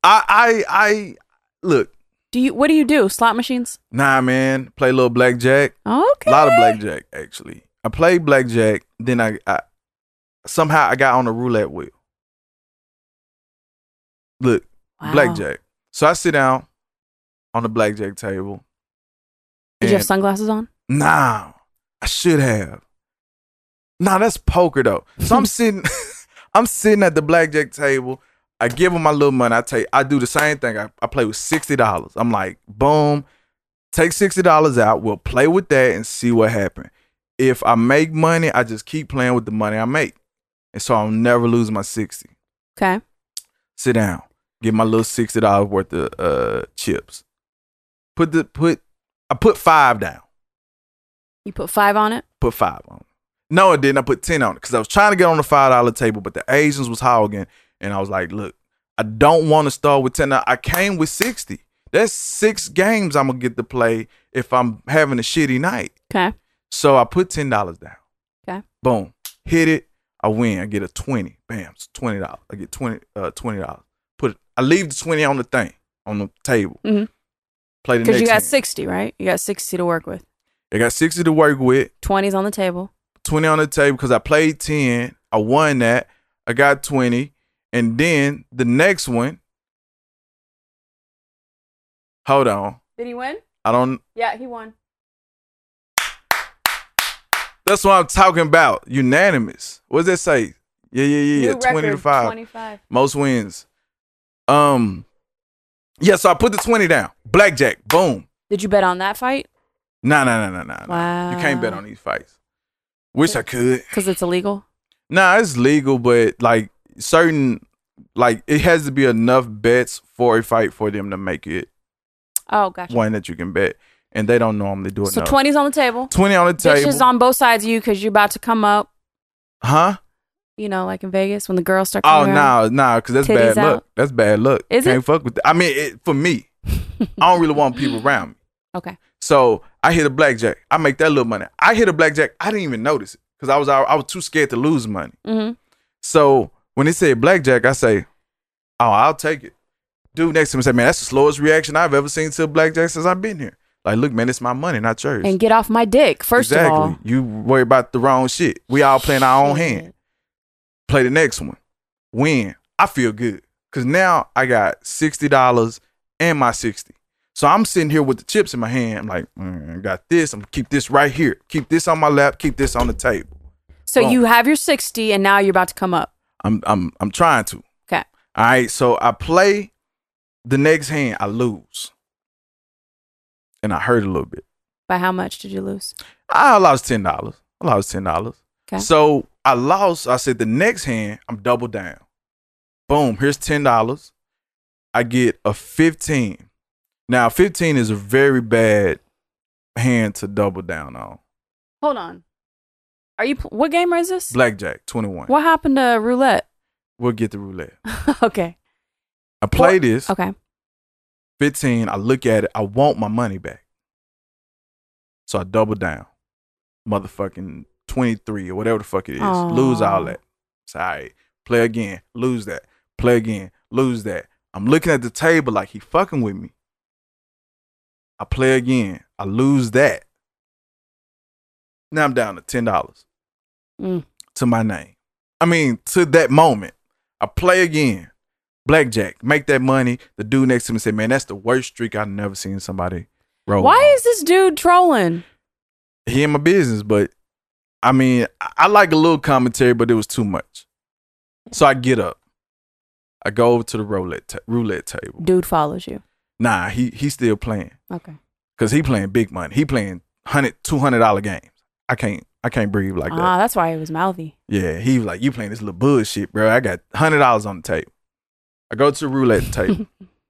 I, I look. do you? What do you do? Slot machines? Nah, man. Play a little blackjack. Okay. A lot of blackjack, actually. I played blackjack. Then I, I somehow I got on the roulette wheel. Look, Wow. blackjack. So I sit down on the blackjack table. Did you have sunglasses on? Nah, I should have. Nah, that's poker though. So I'm sitting, I'm sitting at the blackjack table. I give them my little money. I take, I do the same thing. I, I play with sixty dollars. I'm like, boom, take sixty dollars out. We'll play with that and see what happens. If I make money, I just keep playing with the money I make, and so I'll never lose my sixty. Okay. Sit down, get my little sixty dollars worth of uh chips. Put the put, I put five down. You put five on it. put five on it. No, I didn't. I put ten on it because I was trying to get on the five dollar table, but the Asians was hogging, and I was like, "Look, I don't want to start with ten. I came with sixty. That's six games I'm gonna get to play if I'm having a shitty night. Okay. So I put ten dollars down. Okay. Boom, hit it. I win. I get a twenty. Bam, it's twenty dollars. I get twenty. Uh, twenty dollars. Put it. I leave the twenty on the thing on the table. Mhm. Play the Because you got hand. sixty, right? You got sixty to work with. I got sixty to work with. 20's on the table. 20 on the table because I played 10. I won that. I got 20. And then the next one, hold on. Did he win? I don't, Yeah, he won. that's what I'm talking about. Unanimous. What does that say? Yeah, yeah, yeah, yeah. New 20 to 5. 25. Most wins. Um, yeah, so I put the 20 down. Blackjack. Boom. Did you bet on that fight? Nah, no, no, no, nah. nah. Wow. You can't bet on these fights. Wish I could. Because it's illegal. Nah, it's legal, but like certain, like it has to be enough bets for a fight for them to make it Oh, gotcha. one that you can bet, and they don't normally do it. So 20's on the table. twenty on the table, Bitches on both sides of you because you're about to come up. huh? You know, like in Vegas when the girls start Oh coming around. no, no, because that's Titties bad out. luck. That's bad luck. Is Can't it? fuck with. That. I mean, it, for me, I don't really want people around me. Okay. So I hit a blackjack. I make that little money. I hit a blackjack. I didn't even notice it because I was I was too scared to lose money. Mm-hmm. So when they said blackjack, I say, "Oh, I'll take it." Dude next to me said, "Man, that's the slowest reaction I've ever seen to a blackjack since I've been here." Like, look, man, it's my money, not yours. And get off my dick, first exactly. of all. you worry about the wrong shit. We all playing our own hand. Play the next one, win. I feel good because now I got sixty dollars and my sixty. So I'm sitting here with the chips in my hand. I'm like, mm, I got this. I'm gonna keep this right here. Keep this on my lap. Keep this on the table. So Boom. you have your 60 and now you're about to come up. I'm I'm I'm trying to. Okay. All right, so I play the next hand, I lose. And I hurt a little bit. By how much did you lose? I lost ten dollars. I lost ten dollars. Okay. So I lost. I said the next hand, I'm double down. Boom. Here's ten dollars. I get a fifteen. Now fifteen is a very bad hand to double down on. Hold on. Are you, what game is this? Blackjack, twenty one. What happened to roulette? We'll get the roulette. okay. I play this. Okay. 15, I look at it, I want my money back. So I double down. Motherfucking 23 or whatever the fuck it is. Aw. Lose all that. It's all right. Play again. Lose that. Play again. Lose that. I'm looking at the table like he fucking with me. I play again. I lose that. Now I'm down to $10 Mm. to my name. I mean, to that moment. I play again. blackjack, make that money. The dude next to me said, "Man, that's the worst streak I've never seen somebody roll." Why on." is this dude trolling? he in my business? But I mean, I- I like a little commentary, but it was too much. So I get up, I go over to the roulette ta- roulette table. Dude follows you. Nah, he he still playing Okay. because he playing big money. He playing hundred, two hundred dollar games. I can't I can't breathe like that. ah, that's why he was mouthy. Yeah, he was like, "You playing this little bullshit, bro? I got hundred dollars on the table." I go to the roulette table,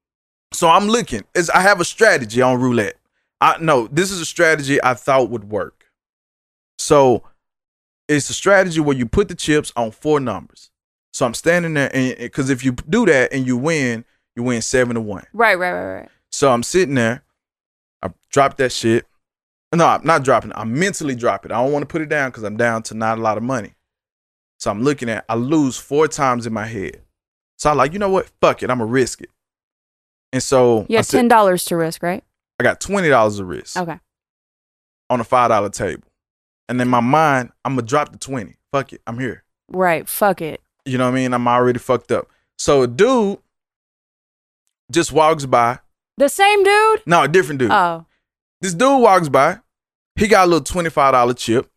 so I'm looking. Is I have a strategy on roulette. I no, this is a strategy I thought would work. So it's a strategy where you put the chips on four numbers. So I'm standing there, and because if you do that and you win, you win seven to one. Right, right, right, right. So I'm sitting there. I drop that shit. No, I'm not dropping it. I'm mentally dropping it. I don't want to put it down because I'm down to not a lot of money. So I'm looking at, I lose four times in my head. So I'm like, you know what? Fuck it. I'm to risk it. And so You said, ten dollars to risk, right? I got $20 to risk Okay. on a $5 table. And in my mind, I'm to drop the 20. Fuck it. I'm here. Right. Fuck it. You know what I mean? I'm already fucked up. So a dude just walks by. The same dude? No, a different dude. Oh. This dude walks by. He got a little $25 chip.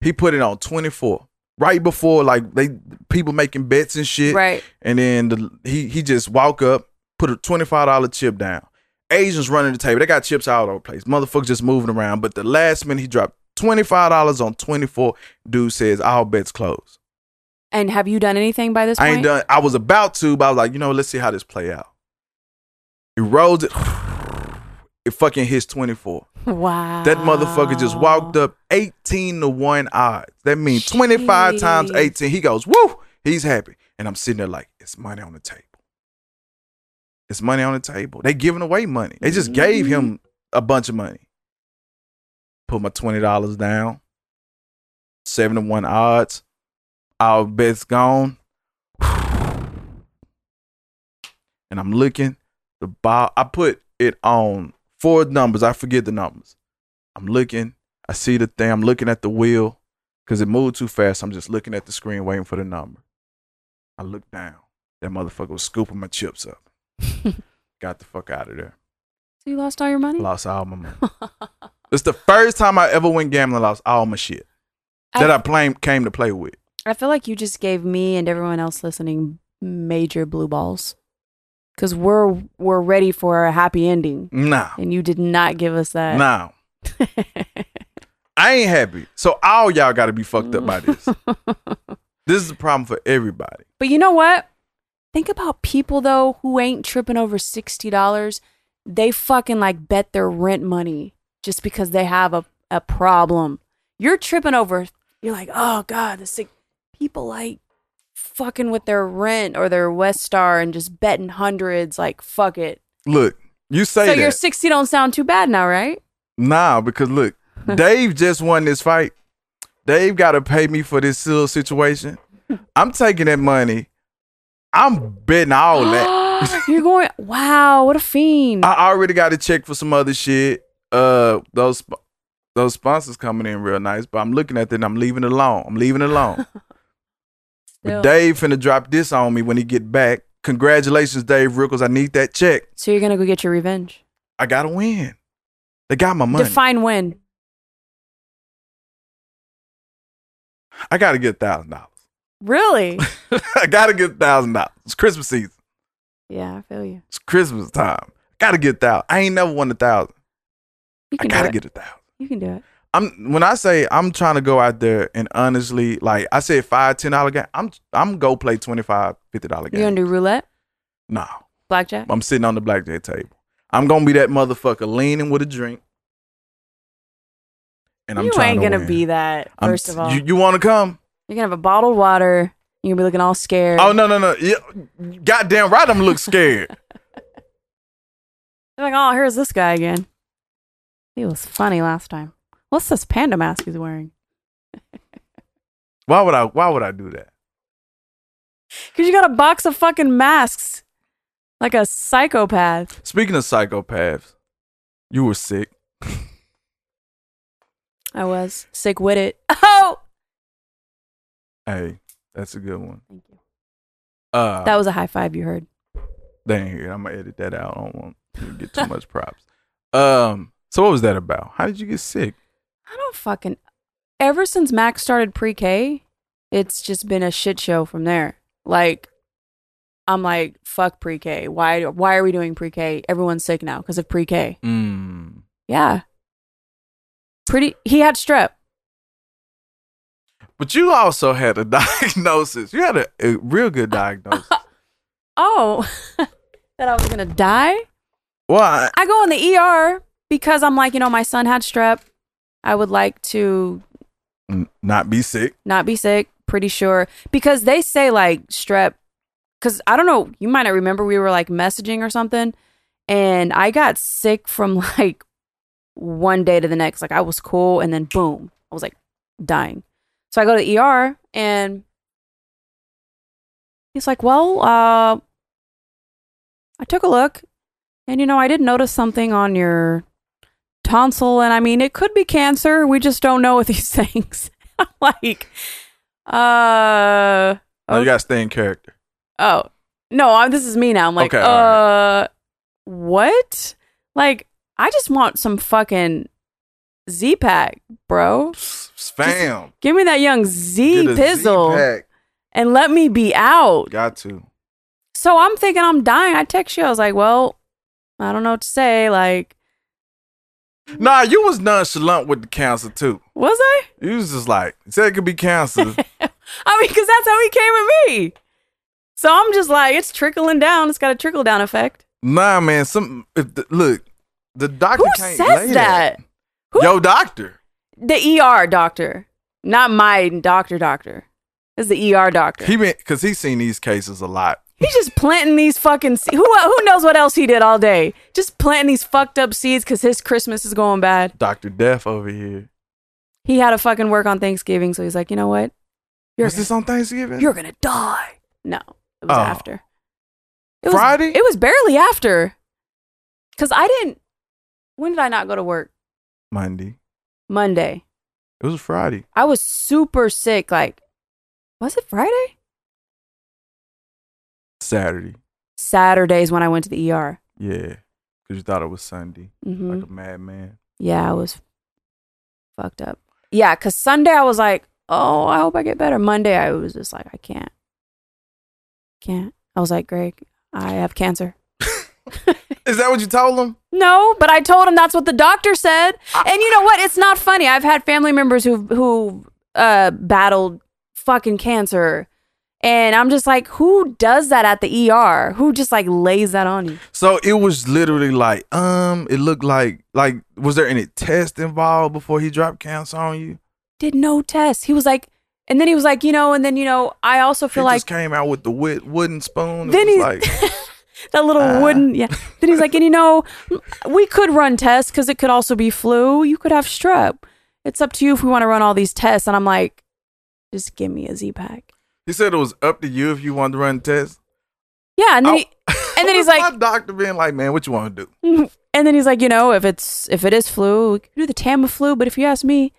He put it on 24. Right before like they people making bets and shit. Right. And then the, he he just walk up, put a $25 chip down. Asians running the table. They got chips all over the place. Motherfuckers just moving around. But the last minute he dropped $25 on 24. Dude says all bets closed. And have you done anything by this point? I point? ain't done. I was about to, but I was like, you know, let's see how this play out. He rolls it. It fucking hits 24. Wow. That motherfucker just walked up 18 to 1 odds. That means 25 times 18. He goes, woo! He's happy. And I'm sitting there like, it's money on the table. It's money on the table. They giving away money. They just gave mm-hmm. him a bunch of money. Put my $20 down. 7 to 1 odds. Our bet's gone. And I'm looking. The ball, I put it on four numbers. I forget the numbers. I'm looking. I see the thing. I'm looking at the wheel because it moved too fast. I'm just looking at the screen, waiting for the number. I look down. That motherfucker was scooping my chips up. Got the fuck out of there. So you lost all your money? Lost all my money. it's the first time I ever went gambling. Lost all my shit that I play, came to play with. I feel like you just gave me and everyone else listening major blue balls. Cause we're we're ready for a happy ending. Nah, And you did not give us that. nah. I ain't happy. So all y'all got to be fucked up by this. this is a problem for everybody. But you know what? Think about people though who ain't tripping over sixty dollars. They fucking like bet their rent money just because they have a, a problem. You're tripping over you're like, oh God, the sick people like fucking with their rent or their West Star and just betting hundreds, like fuck it. Look, you say so that. your sixty don't sound too bad now, right? Nah, because look, Dave just won this fight. Dave got to pay me for this little situation. I'm taking that money. I'm betting all that. You're going wow, what a fiend. I already got a check for some other shit. Uh, those those sponsors coming in real nice, but I'm looking at that and I'm leaving it alone. I'm leaving it alone. But Dave finna drop this on me when he get back. Congratulations, Dave Rickels. I need that check. so you're gonna go get your revenge. I gotta win. They got my money. Define win. I gotta get thousand dollars. Really? I gotta get thousand dollars. It's Christmas season. yeah, I feel you. It's Christmas time. Gotta get thousand. I ain't never won a thousand. You I can gotta do it. get a thousand. You can do it. I'm when I say I'm trying to go out there and honestly, like I said, five, ten dollar game. I'm I'm go play 25 50 dollar game. You gonna do roulette, no, blackjack? I'm sitting on the blackjack table. I'm gonna be that motherfucker leaning with a drink, and I'm you ain't to gonna win. be that. I'm- First of all, you, you want to come? you're gonna have a bottled water. You're gonna be looking all scared. Oh no no no! Yeah, goddamn right, I'm look scared. They're like, oh, here's this guy again. He was funny last time. What's this panda mask he's wearing? why would I? Why would I do that? Because you got a box of fucking masks, like a psychopath. Speaking of psychopaths, you were sick. I was sick with it. Oh, Hey, that's a good one. thank you. Uh, That was a high five you heard. dang here. I'm gonna edit that out. I don't want to get too much props. Um. So what was that about? How did you get sick? I don't fucking. Ever since Max started pre K, it's just been a shit show from there. Like, I'm like, fuck pre K. Why? Why are we doing pre K? Everyone's sick now because of pre K. Mm. Yeah. Pretty. He had strep. But you also had a diagnosis. You had a, a real good diagnosis. Oh, that I was gonna die. well, I, I go in the ER because I'm like, you know, my son had strep. I would like to not be sick. not be sick. Pretty sure because they say like strep. Because I don't know, you might not remember we were like messaging or something, and I got sick from like one day to the next. Like I was cool, and then boom, I was like dying. So I go to the ER, and he's like, "Well, uh, I took a look, and you know, I did notice something on your tonsil, and I mean, it could be cancer. We just don't know with these things." Like, uh, Oh, you got to stay in character. oh no, I'm, this is me now. I'm like, Okay, uh, what? Like, I just want some fucking Z pack, bro. Spam. Give me that young Z Pizzle. Z-pack. and let me be out. Got to. So I'm thinking I'm dying. I text you. I was like, well, I don't know what to say. Like, Nah, you was nonchalant with the cancer too. was I? You was just like, said it could be cancer. I mean, because that's how he came at me. So I'm just like, it's trickling down. It's got a trickle down effect. nah, man. Some if the, look, the doctor Who can't says lay that? Who- Yo, doctor. The ER doctor, not my doctor. Doctor. It's the ER doctor. He been because he's seen these cases a lot. He's just planting these fucking. Se- who who knows what else he did all day? Just planting these fucked up seeds because his Christmas is going bad. Doctor Death over here. He had to fucking work on Thanksgiving, so he's like, you know what? You're Was this on Thanksgiving? you're gonna die. No, it was Oh. after. It was, Friday? It was barely after. Cause I didn't. When did I not go to work? Monday. Monday. It was Friday. I was super sick. Like, was it Friday? Saturday. Saturdays when I went to the ER. Yeah, because you thought it was Sunday, hmm like a madman. Yeah, I was fucked up. Yeah, because Sunday I was like, oh, I hope I get better. Monday I was just like, I can't. Can't. I was like, Greg, I have cancer. Is that what you told him? No, but I told him that's what the doctor said. And you know what? It's not funny. I've had family members who who uh battled fucking cancer. And I'm just like, who does that at the ER? Who just like lays that on you? So it was literally like, um, it looked like, like, was there any test involved before he dropped cancer on you? Did no test. He was like, and then he was like, you know, and then you know, I also He feel like just came out with the wit- wooden spoon. It then was he like, that little Ah. wooden yeah. Then he's like, and you know, we could run tests because it could also be flu. You could have strep. It's up to you if we want to run all these tests. And I'm like, just give me a Z pack. He said it was up to you if you wanted to run tests. Yeah, and then Oh. he, and then he's My like, doctor being like, man, what you want to do? and then he's like, you know, if it's if it is flu, we could do the Tamiflu. But if you ask me,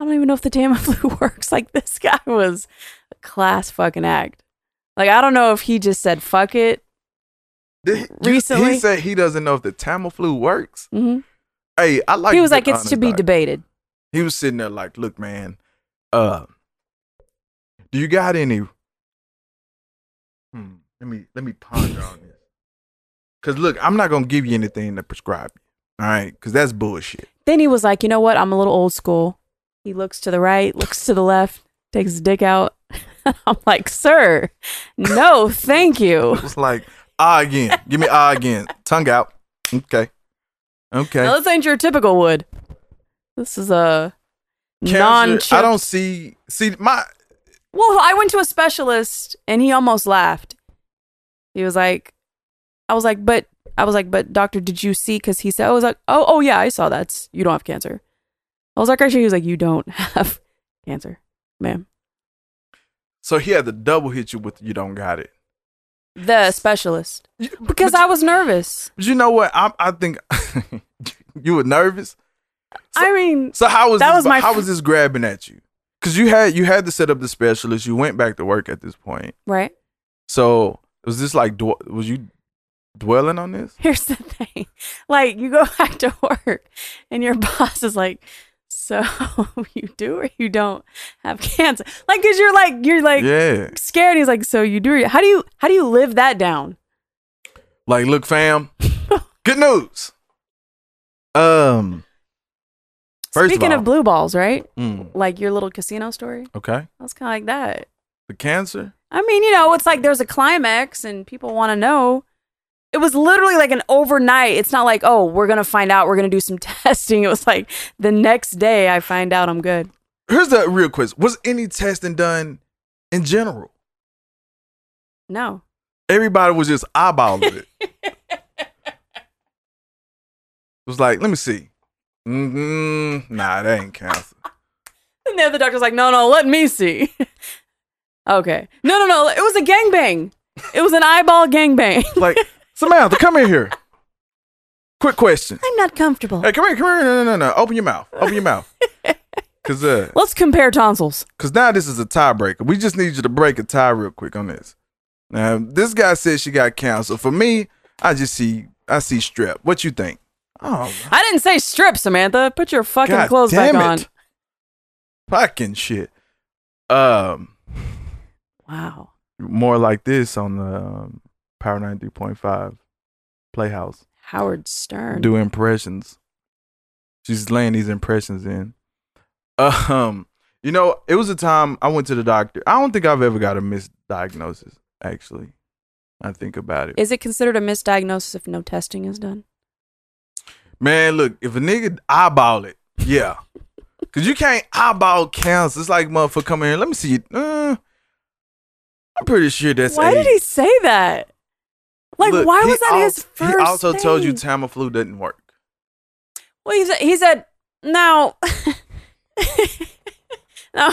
I don't even know if the Tamiflu works. Like this guy was a class fucking act. Like I don't know if he just said fuck it. He, Recently? he said he doesn't know if the Tamiflu works. hmm Hey, I like. he was like, it's to be debated. He was sitting there like, look, man, uh, do you got any? Hmm. Let me let me ponder on this. Cause look, I'm not gonna give you anything to prescribe you. All right, cause that's bullshit. Then he was like, you know what? I'm a little old school. He looks to the right, looks to the left, takes his dick out. I'm like, sir, no, thank you. It was like ah again. Give me ah again. Tongue out. Okay. Okay. Now, this ain't your typical wood. This is a Cancer, non I don't see see my Well, I went to a specialist and he almost laughed. He was like, I was like, but I was like, but doctor, did you see? Because he said, I was like, oh, oh yeah, I saw that. You don't have cancer. I was like, actually, he was like, you don't have cancer, ma'am. so he had to double hit you with you don't got it. The specialist, You- because I was nervous. But you know what? I I think you were nervous. I mean, So how was That this, was my how was this grabbing at you? Because you had you had to set up the specialist. You went back to work at this point. right? So Was this like dw- was you dwelling on this? Here's the thing. Like you go back to work and your boss is like, so you do or you don't have cancer? Like, cause you're like, you're like yeah. scared. He's like, so you do? or- How do you, how do you live that down? Like, look, fam. Good news. Um. First Speaking of, of, blue balls, right? mm, Like your little casino story. okay, That was kind of like that. the cancer. I mean, you know, it's like there's a climax and people want to know. It was literally like an overnight. It's not like, oh, we're going to find out. We're going to do some testing. It was like the next day I find out I'm good. Here's the real quiz: Was any testing done in general? No. Everybody was just eyeballing it. it was like, let me see. Mm-hmm. Nah, that ain't cancer. And the other doctor's like, no, no, let me see. okay. No, no, no. It was a gangbang. It was an eyeball gangbang. Like, Samantha, come in here. Quick question. I'm not comfortable. Hey, come here, come here. No, no, no, no. Open your mouth. Open your mouth. Cause uh, Let's compare tonsils. cause now this is a tiebreaker. We just need you to break a tie real quick on this. Now, this guy says she got cancer. For me, I just see I see strep. What you think? Oh, I didn't say strip, Samantha. Put your fucking God clothes back damn on. it. fucking shit. Um, Wow. more like this on the um, Power three point five Playhouse. Howard Stern. do impressions. She's laying these impressions in. Um, you know, it was a time I went to the doctor. I don't think I've ever got a misdiagnosis. Actually, I think about it. Is it considered a misdiagnosis if no testing is done? Man, look, if a nigga eyeball it, yeah, cause you can't eyeball cancer. It's like motherfucker come in here. Let me see it. Uh, I'm pretty sure that's. Why did he say that? Like, Look, why was that al- his first? He also told you thing? Tamiflu didn't work. Well, he said, he said, now, now,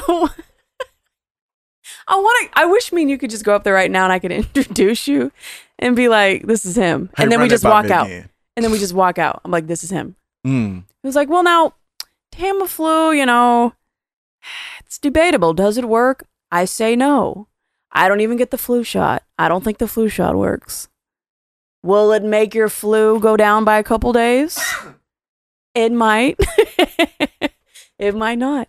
I want to, I wish me and you could just go up there right now and I could introduce you and be like, this is him. Hey, and then we just walk out. again. And then we just walk out. I'm like, this is him. Mm. He was like, well, now, Tamiflu, you know, it's debatable. Does it work? I say no. I don't even get the flu shot. I don't think the flu shot works. Will it make your flu go down by a couple days? It might. it might not.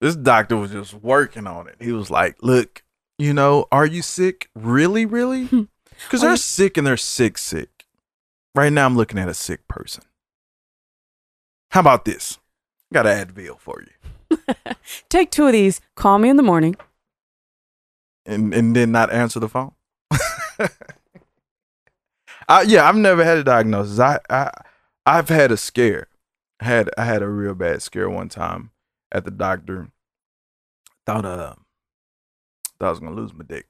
this doctor was just working on it. He was like, "Look, you know, are you sick? Really, really? Because they're you- sick and they're sick, sick. Right now, I'm looking at a sick person. How about this? I Got an Advil for you, Take two of these. Call me in the morning. and and then not answer the phone. I, yeah, I've never had a diagnosis. I I I've had a scare. I had I had a real bad scare one time at the doctor. Thought uh thought I was gonna lose my dick.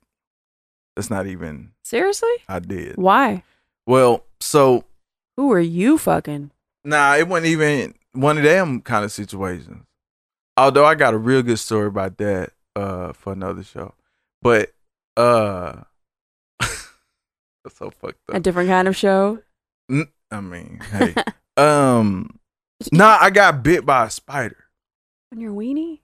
That's not even Seriously? I did. Why? Well, so Who are you fucking? nah, it wasn't even one of them kind of situations. Although I got a real good story about that uh for another show. But uh that's so fucked up. A different kind of show? I mean, hey. um nah, I got bit by a spider. On your weenie?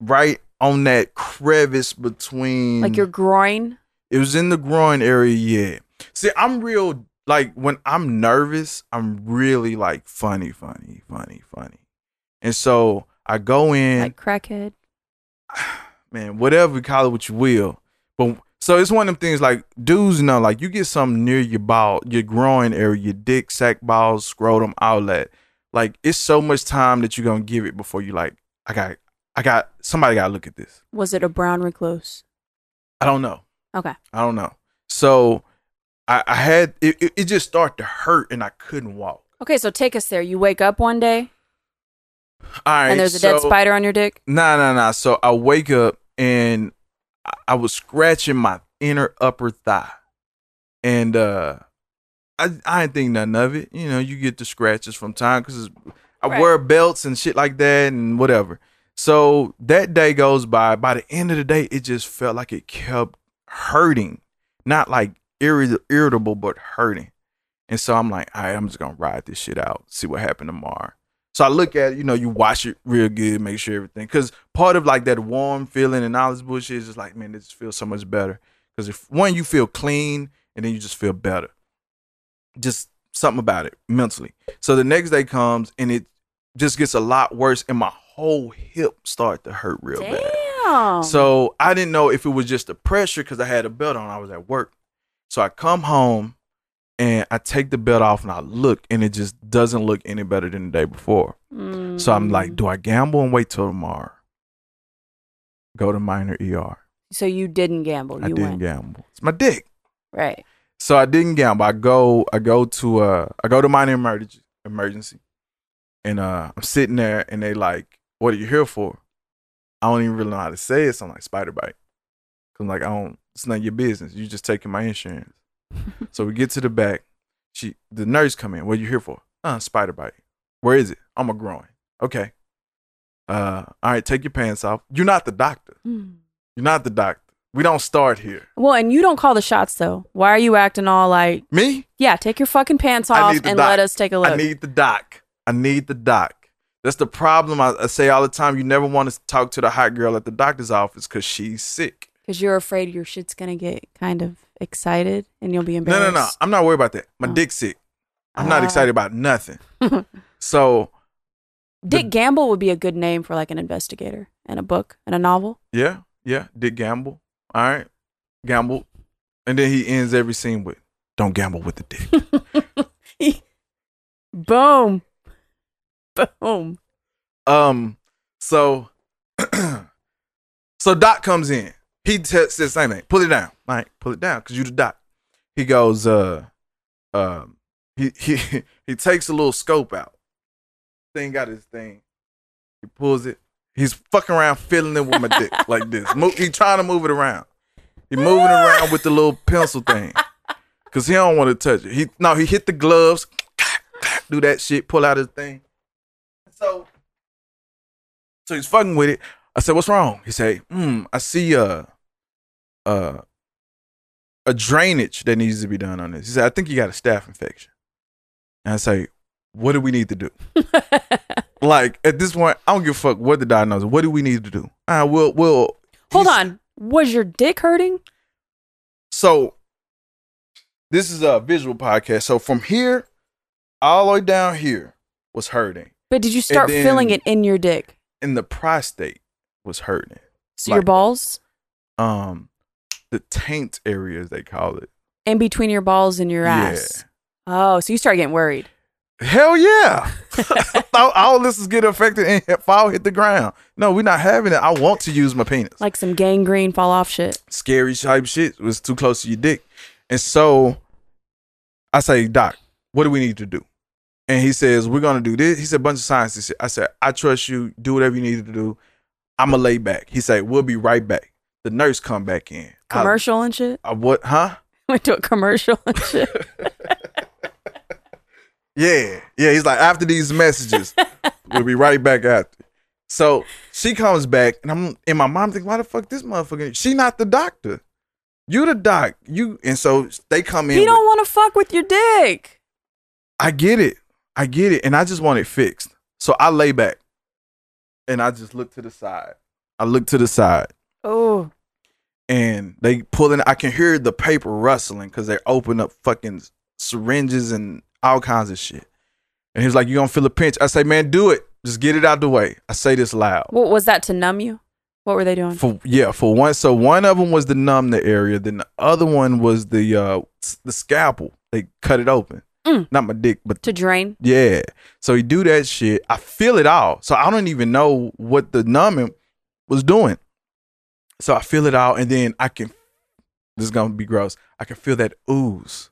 Right on that crevice between Like your groin? It was in the groin area, yeah. See, I'm real like when I'm nervous, I'm really like funny, funny, funny, funny. And so I go in, Like crackhead? man, whatever you call it what you will. But so it's one of them things like dudes know, like you get something near your ball, your groin area, your dick, sack balls, scrotum, outlet. Like it's so much time that you're gonna give it before you like, I got I got somebody gotta look at this. Was it a brown recluse? I don't know. Okay. I don't know. So I, I had it, it, it just started to hurt and I couldn't walk. Okay, so take us there. You wake up one day All right. and there's a dead spider on your dick. Nah, nah, nah. So I wake up and I- I was scratching my inner upper thigh. And uh I I didn't think nothing of it. You know, you get the scratches from time because I Right. wear belts and shit like that and whatever. So that day goes by. By the end of the day, it just felt like it kept hurting. Not like irri- irritable, but hurting. And so I'm like, all right, I'm just gonna ride this shit out, see what happened tomorrow. So I look at it, you know, you wash it real good, make sure everything. Cause part of like that warm feeling and all this bullshit is just like, man, this feels so much better. because if one you feel clean and then you just feel better. Just something about it mentally. So the next day comes and it just gets a lot worse, and my whole hip start to hurt real bad. So I didn't know if it was just the pressure because I had a belt on. I was at work. So I come home and I take the belt off and I look and it just doesn't look any better than the day before. So I'm Mm. like, do I gamble and wait till tomorrow? Go to minor ER. So you didn't gamble. I You didn't went. gamble. It's my dick. Right. So I didn't gamble. I go I go to uh I go to minor emergency emergency. And uh I'm sitting there and they like, what are you here for? I don't even really know how to say it. So I'm like, spider bite. Cause I'm like, I don't it's none of your business. You just taking my insurance. so we get to the back. She the nurse come in. What are you here for? Uh, spider bite. Where is it? I'm a groin. Okay. Uh all right, take your pants off. You're not the doctor. Mm. You're not the doctor. We don't start here. Well, and you don't call the shots though. Why are you acting all like, Me? yeah, take your fucking pants off and doc. let us take a look? I need the doc. I need the doc. That's the problem. I, I say all the time. You never want to talk to the hot girl at the doctor's office because she's sick. Because you're afraid your shit's gonna get kind of excited and you'll be embarrassed. no, no. No. I'm not worried about that. My Oh. dick's sick. I'm not Ah. excited about nothing. so Dick Gamble would be a good name for like an investigator and a book and a novel. yeah, yeah. Dick gamble. All right, gamble, and then he ends every scene with, "Don't gamble with the dick." Boom. Boom. Um, so, so Doc comes in. He t- says the same thing. Pull it down. Like, pull it down because you the Doc. He goes, uh, um, he he he takes a little scope out. Thing got his thing. He pulls it. He's fucking around feeling it with my dick like this. Mo- he trying to move it around. He moving around with the little pencil thing because he don't want to touch it. He no, he hit the gloves, do that shit, pull out his thing. So, so he's fucking with it. I said, "What's wrong?" He said, "Hmm, I see a, a, a drainage that needs to be done on this." He said, "I think you got a staph infection." And I say, "What do we need to do?" like at this point, I don't give a fuck what the diagnosis. What do we need to do? Uh, we'll we'll Hold on. Was your dick hurting? So this is a visual podcast. So from here all the way down here was hurting, But did you start then- feeling it in your dick? and the prostate was hurting. So your balls? Um, the taint area, as they call it. In between your balls and your ass. Oh, so you start getting worried. Hell yeah! Thought all this is getting affected and fall hit the ground. No, we're not having it. I want to use my penis. Like some gangrene fall off shit. scary type shit was too close to your dick. And so I say, Doc, what do we need to do? And he says, We're gonna do this. He said a bunch of science shit. I said, I trust you, do whatever you need to do. I'ma lay back. He said, We'll be right back. The nurse come back in. I- Commercial and shit. I, what huh? Went to a commercial and shit. Yeah. Yeah. He's like, after these messages, we'll be right back after. So she comes back, and I'm and my mom thinking, why the fuck this motherfucker? She not the doctor. You the doc. You and so they come in. he don't want to fuck with your dick. I get it. I get it. And I just want it fixed. So I lay back and I just look to the side. I look to the side Oh. and they pulling I can hear the paper rustling because they open up fucking syringes and all kinds of shit. And he was like, You gonna feel a pinch? I say, Man, do it. Just get it out the way. I say this loud. What was that to numb you? What were they doing? For yeah, for one so one of them was the numb the area, then the other one was the uh the scalpel. They cut it open. Mm. Not my dick, but To drain? Yeah. So he do that shit. I feel it all. So I don't even know what the numbing was doing. So I feel it out and then I can this is gonna be gross. I can feel that ooze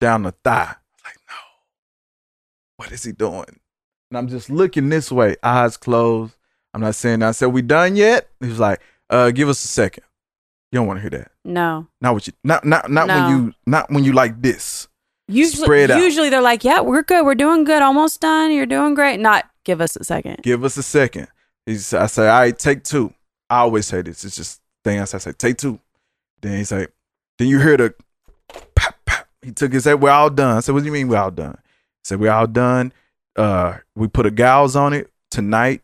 down the thigh. Like, no. What is he doing? And I'm just looking this way, eyes closed. I'm not saying that. I said, we done yet? He was like, uh, give us a second. You don't want to hear that. No. Not what you not not not No. when you not when you like this. Usually, Spread out. usually they're like, yeah, we're good. We're doing good. Almost done. You're doing great. Not give us a second. give us a second. He's, I say, all right, take two. I always say this. It's just thing I say, I say, take two. Then he say, then you hear the pop, pop. He took his head, we're all done. I said, what do you mean we're all done? He said, we're all done. Uh, we put a gauze on it tonight.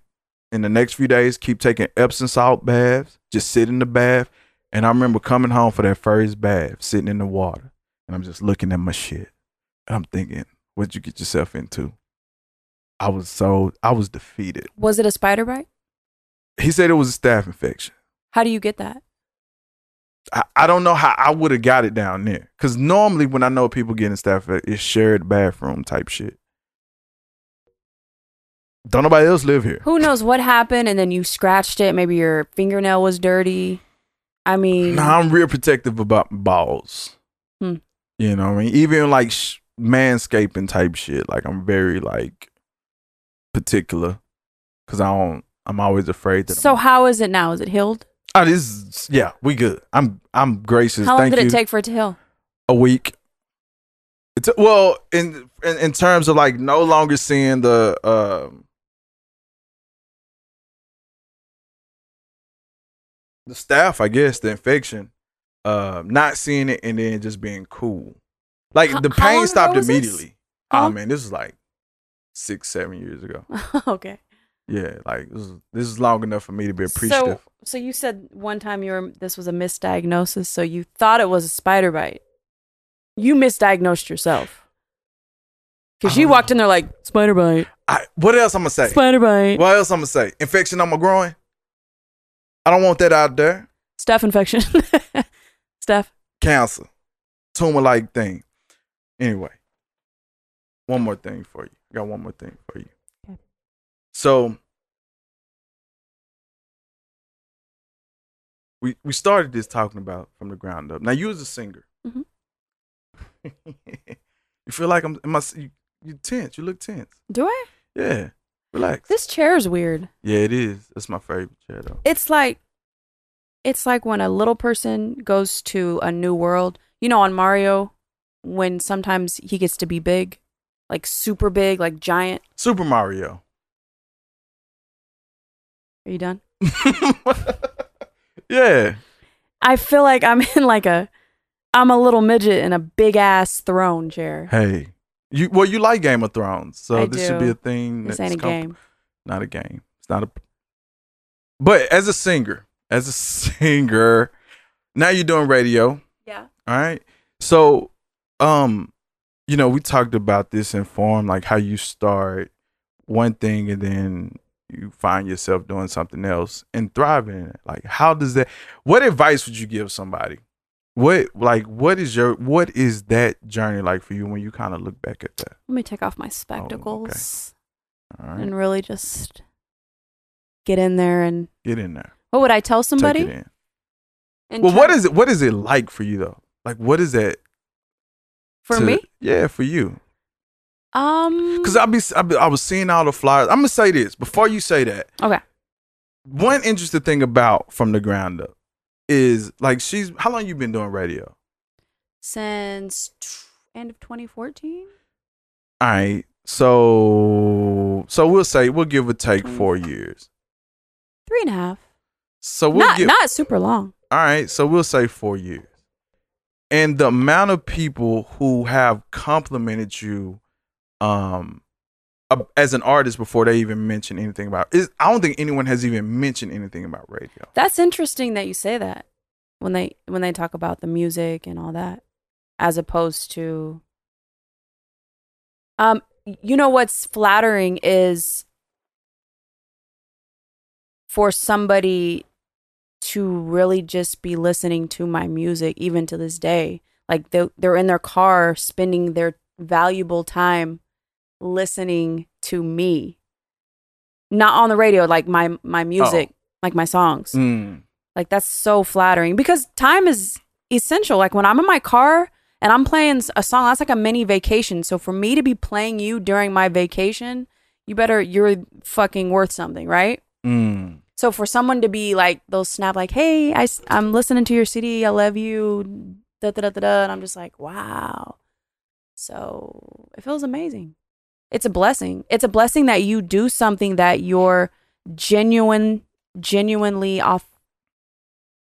In the next few days, keep taking Epsom salt baths. Just sit in the bath And I remember coming home for that first bath, sitting in the water, and I'm just looking at my shit. And I'm thinking, what'd you get yourself into? I was so I was defeated. Was it a spider bite? He said it was a staph infection. How do you get that? I, I don't know how I would have got it down there. Cause normally when I know people getting infection, it's shared bathroom type shit. Don't nobody else live here. Who knows what happened and then you scratched it. Maybe your fingernail was dirty. I mean, Nah, I'm real protective about balls. Hmm. You know what I mean? Even like sh- manscaping type shit. Like I'm very like particular because I don't. I'm always afraid that. so I'm, how is it now? Is it healed? Oh, this is yeah, we good. I'm I'm gracious. How long Thank did you. it take for it to heal? a week. It's well in, in in terms of like no longer seeing the um the staph, I guess, the infection, uh, not seeing it and then just being cool. Like How- the pain stopped this? immediately. Huh? Oh man, this is like six, seven years ago. okay. Yeah, like this is, this is long enough for me to be appreciative. So, so you said one time you were this was a misdiagnosis, so you thought it was a spider bite. You misdiagnosed yourself because you walked in there like spider bite, I, what else I'm gonna say? spider bite, What else I'm gonna say? Infection on my groin. I don't want that out there. staph infection, staph. cancer, tumor like thing. Anyway, one more thing for you. I got one more thing for you. So we we started this talking about from the ground up. Now you as a singer, Mhm. you feel like I'm. Am I, you, you tense. You look tense. Do I? Yeah, relax. This chair is weird. yeah, it is. That's my favorite chair though. It's like, it's like when a little person goes to a new world. You know, on Mario, when sometimes he gets to be big, like super big, like giant. Super Mario. Are you done? yeah. I feel like I'm in like a, I'm a little midget in a big ass throne chair. Hey, you well, you like Game of Thrones, so I this should be a thing. This that's ain't a com- game. Not a game. It's not a. But as a singer, as a singer, now you're doing radio. Yeah. All right. So, um, you know, we talked about this in form, like how you start one thing and then you find yourself doing something else and thriving in it. Like, how does that? What advice would you give somebody? What like what is your what is that journey like for you when you kind of look back at that? Let me take off my oh, spectacles All right, and really just get in there and get in there. what would I tell somebody? it in. in Well, what is it? What is it like for you though? Like, what is that for to- me? Yeah, for you. Um, Because I be, I be I was seeing all the flyers. I'm gonna say this before you say that. okay, One interesting thing about from the ground up is like she's how long you been doing radio? since t- end of 2014. All right, so so we'll say we'll give or take four years. Three and a half. So we'll not give not super long. all right. So we'll say four years, and the amount of people who have complimented you, um, uh, as an artist before they even mention anything about is I don't think anyone has even mentioned anything about radio. That's interesting that you say that when they when they talk about the music and all that, as opposed to. Um, you know what's flattering is for somebody to really just be listening to my music, even to this day. Like they they're in their car spending their valuable time listening to me, not on the radio, like my my music, like my songs. Mm. Like that's so flattering because time is essential. Like when I'm in my car and I'm playing a song, that's like a mini vacation. So for me to be playing you during my vacation, you better you're fucking worth something, right? Mm. So for someone to be like they'll snap like, "Hey, I am listening to your CD. I love you." Da, da, da, da, da, and I'm just like, "Wow." So it feels amazing. It's a blessing. It's a blessing that you do something that you're genuine, genuinely off.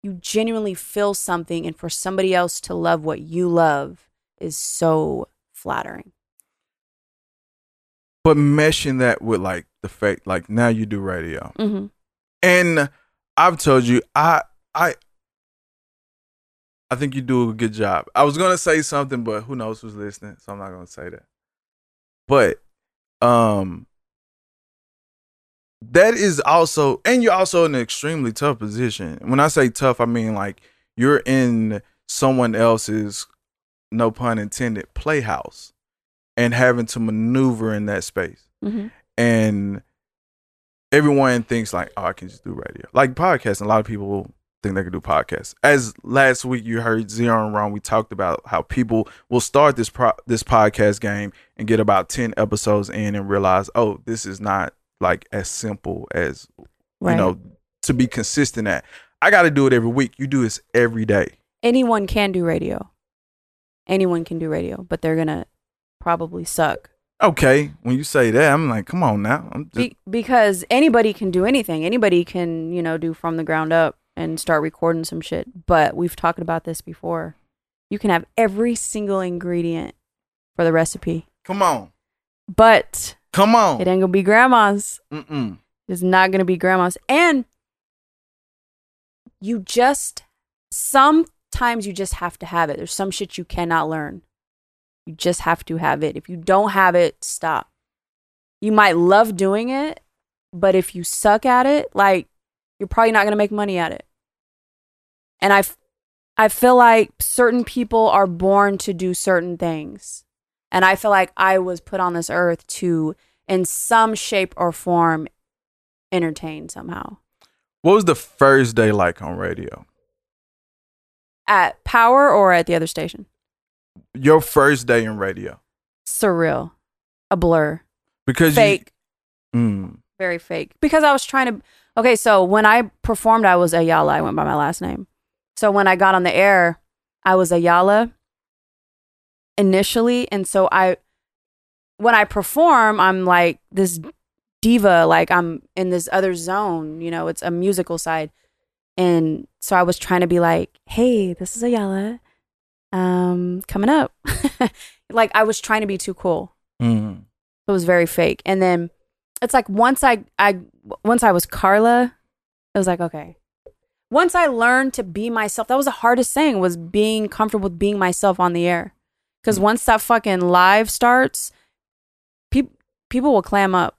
You genuinely feel something, and for somebody else to love what you love is so flattering. But meshing that with like the fact, like now you do radio, hmm and I've told you, I, I, I think you do a good job. I was gonna say something, but who knows who's listening, so I'm not gonna say that. But um that is also and you're also in an extremely tough position. When I say tough, I mean like you're in someone else's no pun intended playhouse and having to maneuver in that space. hmm And everyone thinks like, oh, I can just do radio. Like podcasting, a lot of people think they can do podcasts. As last week you heard Zero and Ron, we talked about how people will start this pro- this podcast game and get about 10 episodes in and realize, oh, this is not like as simple as Right. you know to be consistent at. I got to do it every week. You do this every day. Anyone can do radio. Anyone can do radio, but they're gonna probably suck. Okay, when you say that, I'm like, come on now. I'm just, Be- because anybody can do anything. Anybody can, you know, do from the ground up and start recording some shit. But we've talked about this before. You can have every single ingredient for the recipe, come on, but come on. it ain't gonna be grandma's. Mm-mm. It's not gonna be grandma's. And you just sometimes you just have to have it. There's some shit you cannot learn. You just have to have it. If you don't have it, stop. You might love doing it, but if you suck at it, like you're probably not going to make money at it. And I f- I feel like certain people are born to do certain things. And I feel like I was put on this earth to in some shape or form entertain somehow. What was the first day like on radio? At Power or at the other station? Your first day in radio, Surreal. A blur. because Fake. You, mm, very fake because I was trying to. Okay, so when I performed, I was Ayala. I went by my last name. So when I got on the air, I was Ayala initially, and so I, when I perform, I'm like this diva, like I'm in this other zone. You know, it's a musical side, and so I was trying to be like, "Hey, this is Ayala, um, coming up." like I was trying to be too cool. mm. It was very fake. And then it's like once I I once I was Carla, it was like okay. Once I learned to be myself, that was the hardest thing was being comfortable with being myself on the air. Because once that fucking live starts, people people will clam up.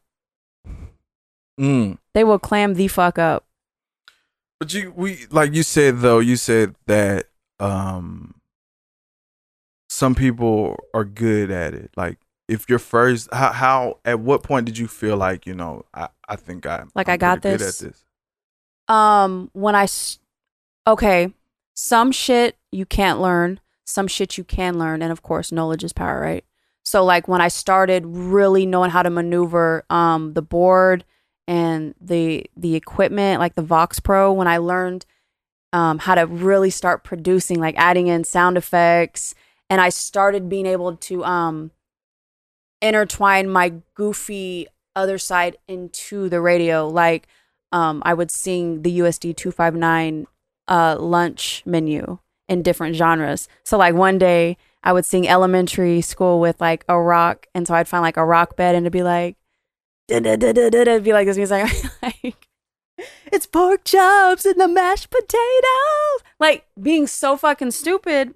Mm. They will clam the fuck up. But you, we like you said though. You said that um, some people are good at it. Like if you're first, how, how at what point did you feel like you know? I, I think I Like, I'm I got this? This. Um, when I, okay, some shit you can't learn, some shit you can learn, and of course, knowledge is power, right? So, like when I started really knowing how to maneuver, um, the board and the the equipment, like the Vox Pro, when I learned, um, how to really start producing, like adding in sound effects, and I started being able to, um, intertwine my goofy other side into the radio, like um, I would sing the USD 259 uh, lunch menu in different genres. So, like, one day I would sing elementary school with like a rock. And so I'd find like a rock bed and it'd be like, it'd be like this music. like, it's pork chops and the mashed potatoes. Like, being so fucking stupid,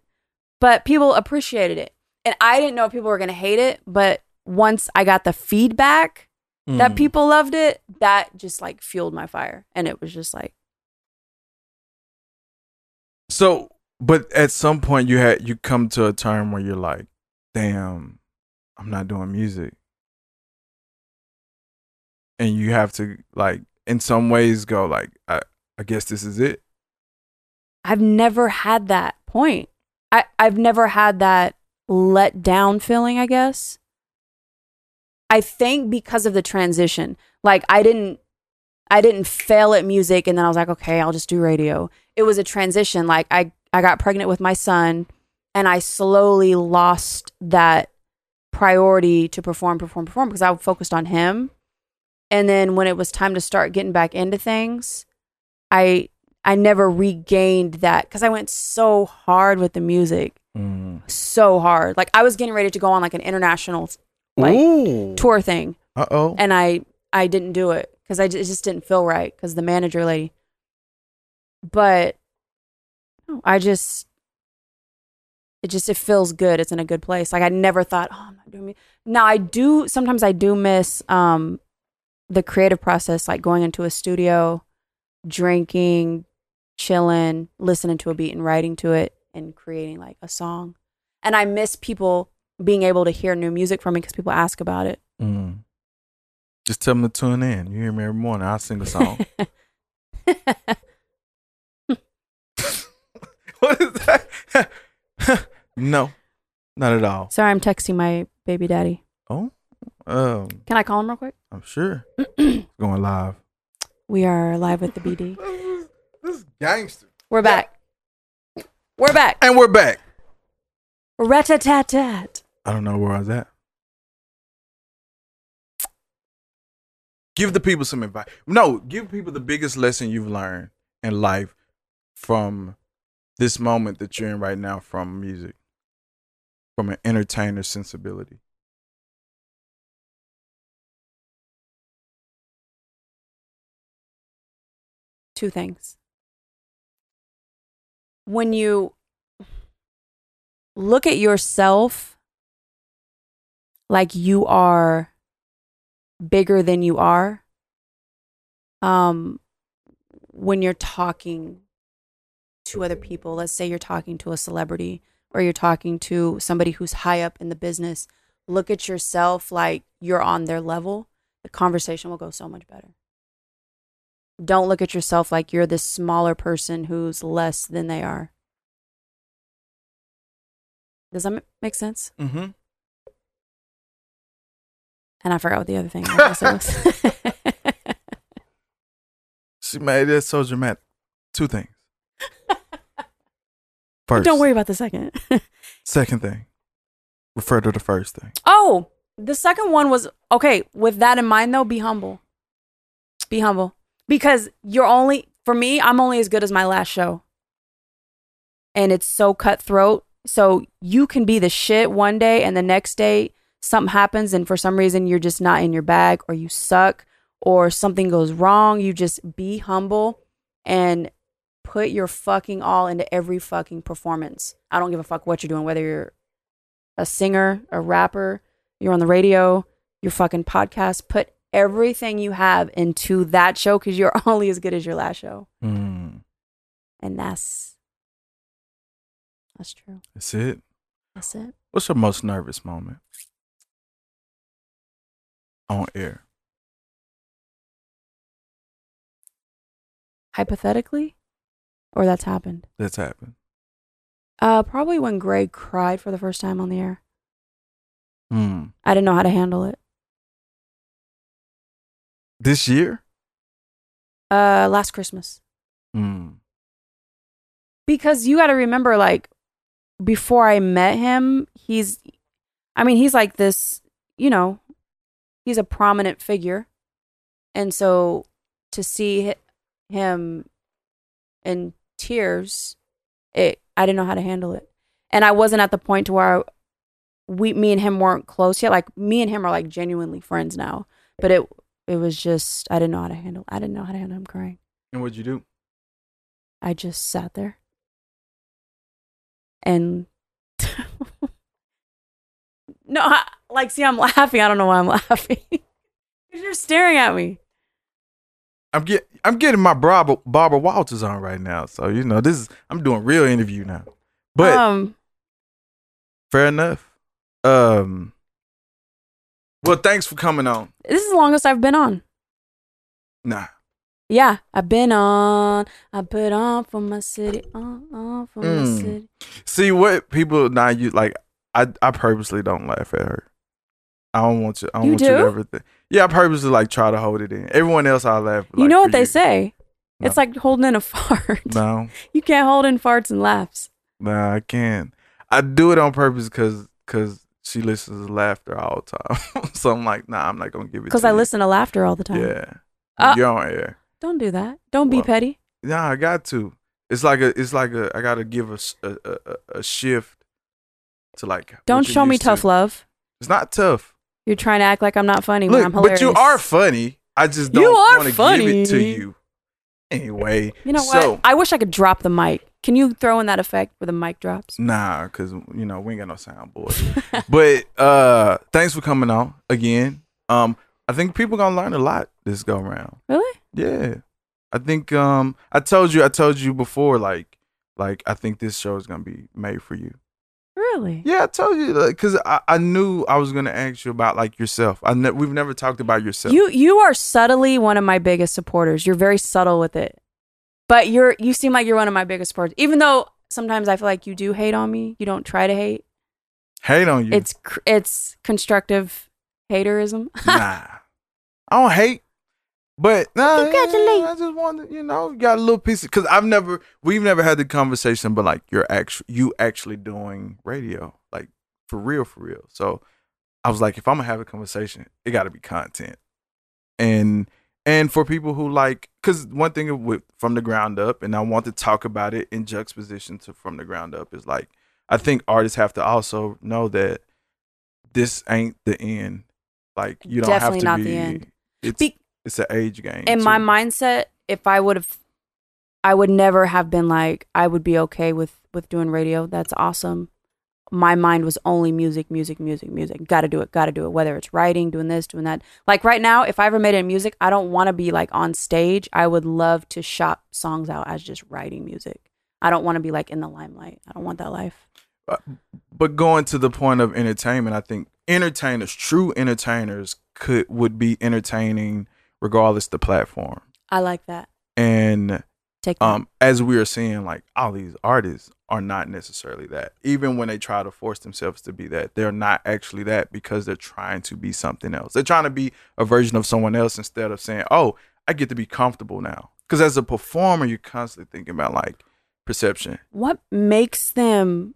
but people appreciated it. And I didn't know people were going to hate it. But once I got the feedback, that Mm. people loved it, that just like fueled my fire. And it was just like, So, but at some point you had you come to a term where you're like, damn, I'm not doing music. And you have to like in some ways go like, I, I guess this is it. I've never had that point. I, I've never had that let down feeling, I guess. I think because of the transition. Like I didn't I didn't fail at music and then I was like, okay, I'll just do radio. It was a transition. Like I, I got pregnant with my son and I slowly lost that priority to perform, perform, perform because I focused on him. And then when it was time to start getting back into things, I I never regained that because I went so hard with the music, mm-hmm. so hard. Like I was getting ready to go on like an international like Ooh. tour thing, Uh oh. and I I didn't do it because I it just didn't feel right because the manager lady. But I just it just it feels good. It's in a good place. Like I never thought, oh, I'm not doing me. Now I do sometimes I do miss um the creative process, like going into a studio, drinking, chilling, listening to a beat and writing to it and creating like a song. And I miss people being able to hear new music from me because people ask about it. Mm. Just tell them to tune in. You hear me every morning. I'll sing a song. what is that? no, not at all. Sorry, I'm texting my baby daddy. Oh, um, Can I call him real quick? I'm sure. Going live. We are live with the BD. This is gangster. We're back. We're back. And we're back. Rat-a-tat-tat. I don't know where I was at. Give the people some advice. No, give people the biggest lesson you've learned in life from this moment that you're in right now from music, from an entertainer sensibility. Two things. When you look at yourself like you are bigger than you are, um, when you're talking to other people, let's say you're talking to a celebrity or you're talking to somebody who's high up in the business, look at yourself like you're on their level. The conversation will go so much better. Don't look at yourself like you're this smaller person who's less than they are. Does that make sense? Mm-hmm. And I forgot what the other thing was. She made it so dramatic. Two things. First, Don't worry about the second. Second thing, refer to the first thing. Oh, the second one was okay. With that in mind, though, be humble. Be humble because you're only for me. I'm only as good as my last show, and it's so cutthroat. So you can be the shit one day, and the next day something happens, and for some reason you're just not in your bag, or you suck, or something goes wrong. You just be humble and put your fucking all into every fucking performance. I don't give a fuck what you're doing, whether you're a singer, a rapper, you're on the radio, your fucking podcast. Put everything you have into that show because you're only as good as your last show. Mm, And that's that's true. that's it. That's it. What's your most nervous moment on air? Hypothetically, or that's happened. That's happened. Uh, probably when Greg cried for the first time on the air. Mm. I didn't know how to handle it. This year? Uh, last Christmas. Mm. because you got to remember like before i met him he's i mean he's like this you know he's a prominent figure. And so to see him in tears it i didn't know how to handle it. And i wasn't at the point to where we me and him weren't close yet. Like me and him are like genuinely friends now. But it it was just i didn't know how to handle i didn't know how to handle him crying. And what'd you do? I just sat there. And no, I, like, see, I'm laughing. I don't know why I'm laughing. You're staring at me. I'm get I'm getting my Barbara Barbara Walters on right now. So you know this is I'm doing real interview now. But um, fair enough. Um Well, thanks for coming on. this is the longest I've been on. Nah. Yeah, I've been on. I put on for my city. On, on for my Mm. city. See what people now you like I I purposely don't laugh at her. I don't want you I don't You want you to do? ever think. Yeah, I purposely like try to hold it in. Everyone else I laugh you know what they say? No. It's like holding in a fart. No. You can't hold in farts and laughs. Nah, I can't. I do it on purpose because cause she listens to laughter all the time. so I'm like, nah, I'm not gonna give it. Because I you. listen to laughter all the time. Yeah, Uh, you're on air. Don't do that. Don't be petty. Nah, I got to. It's like a. It's like a. I gotta give a shift to like. Don't show me to. tough love. It's not tough. You're trying to act like I'm not funny when I'm hilarious. but you are funny. I just don't want to give it to you. Anyway, You know so, what? I wish I could drop the mic. Can you throw in that effect where the mic drops? Nah, cause you know we ain't got no soundboard. but uh, thanks for coming on again. Um, I think people gonna learn a lot this go round. Really? Yeah, I think um, I told you, I told you before, like, like I think this show is gonna be made for you. Really? Yeah, I told you, like, cause I, I knew I was gonna ask you about like yourself. I ne- we've never talked about yourself. You you are subtly one of my biggest supporters. You're very subtle with it. But you're you seem like you're one of my biggest supporters. Even though sometimes I feel like you do hate on me. You don't try to hate. hate on you. It's cr- it's constructive haterism. nah, I don't hate, but nah, Congratulate. I just wanted, you know, got a little piece because I've never, we've never had the conversation, but like you're actually, you actually doing radio, like for real, for real. So I was like, if I'm gonna have a conversation, it got to be content, and and for people who like, because one thing with from the ground up, and I want to talk about it in juxtaposition to from the ground up is like, I think artists have to also know that this ain't the end. Like you don't Definitely have to not be. the end. It's Be- it's an age game. in my mindset, if I would have, I would never have been like, I would be okay with with doing radio. That's awesome. My mind was only music, music, music, music. Got to do it, got to do it. Whether it's writing, doing this, doing that. Like right now, if I ever made it in music, I don't want to be like on stage. I would love to shop songs out as just writing music. I don't want to be like in the limelight. I don't want that life. Uh, but going to the point of entertainment, I think entertainers, true entertainers, could would be entertaining regardless the platform. I like that. And Take that. um, as we are seeing, like all these artists are not necessarily that. Even when they try to force themselves to be that, they're not actually that because they're trying to be something else. They're trying to be a version of someone else instead of saying, "Oh, I get to be comfortable now." Because as a performer, you're constantly thinking about like perception. what makes them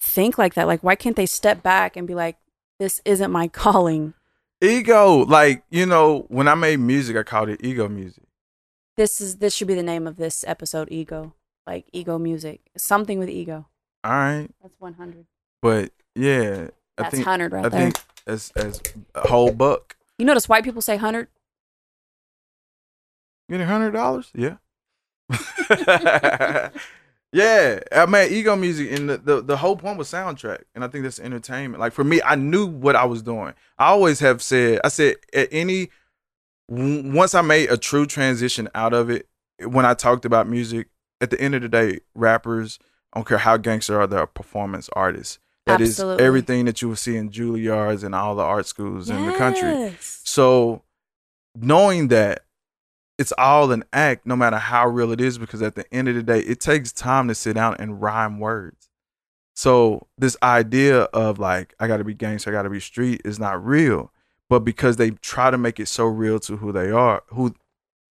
think like that? Like, why can't they step back and be like, this isn't my calling? Ego, like you know, when I made music, I called it ego music. This is this should be the name of this episode. Ego, like ego music, something with ego. All right, That's one hundred. but yeah, I That's think hundred right I there. think as as a whole buck. you notice white people say hundred. Getting hundred dollars? Yeah. yeah. I made ego music and the, the the whole point was soundtrack. And I think that's entertainment. Like for me, I knew what I was doing. I always have said, I said at any w- once I made a true transition out of it, when I talked about music, at the end of the day, rappers, I don't care how gangster are, they're performance artists. That is Absolutely. everything that you will see in Juilliards and all the art schools in the country. So knowing that it's all an act, no matter how real it is, because at the end of the day, it takes time to sit down and rhyme words. So this idea of like I got to be gangster, I got to be street is not real. But because they try to make it so real to who they are, who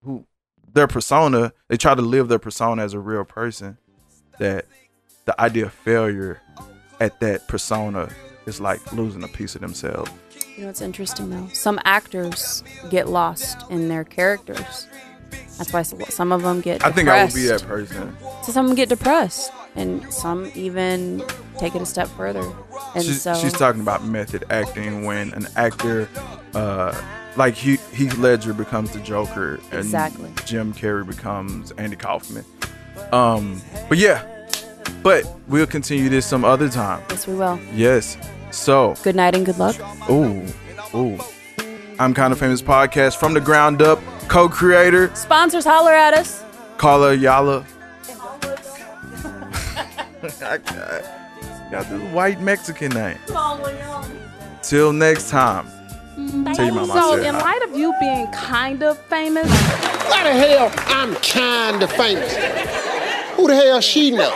who their persona, they try to live their persona as a real person. That the idea of failure at that persona is like losing a piece of themselves. You know it's interesting though? Some actors get lost in their characters. That's why some- of them get. Depressed. I think I would be that person. So some get depressed, and some even take it a step further. And she's, so she's talking about method acting when an actor uh like Heath, Heath Ledger becomes the Joker and Exactly. Jim Carrey becomes Andy Kaufman. Um but yeah. But we'll continue this some other time. yes, we will. Yes. So, Good night and good luck. ooh, ooh. I'm kind of famous podcast from the ground up, co-creator Sponsors holler at us. Carla Ayala. I got, got this white Mexican name. Till next time. Mm, Tell your mama So, in hi. light of you being kind of famous, Why the hell I'm kinda famous? Who the hell she know?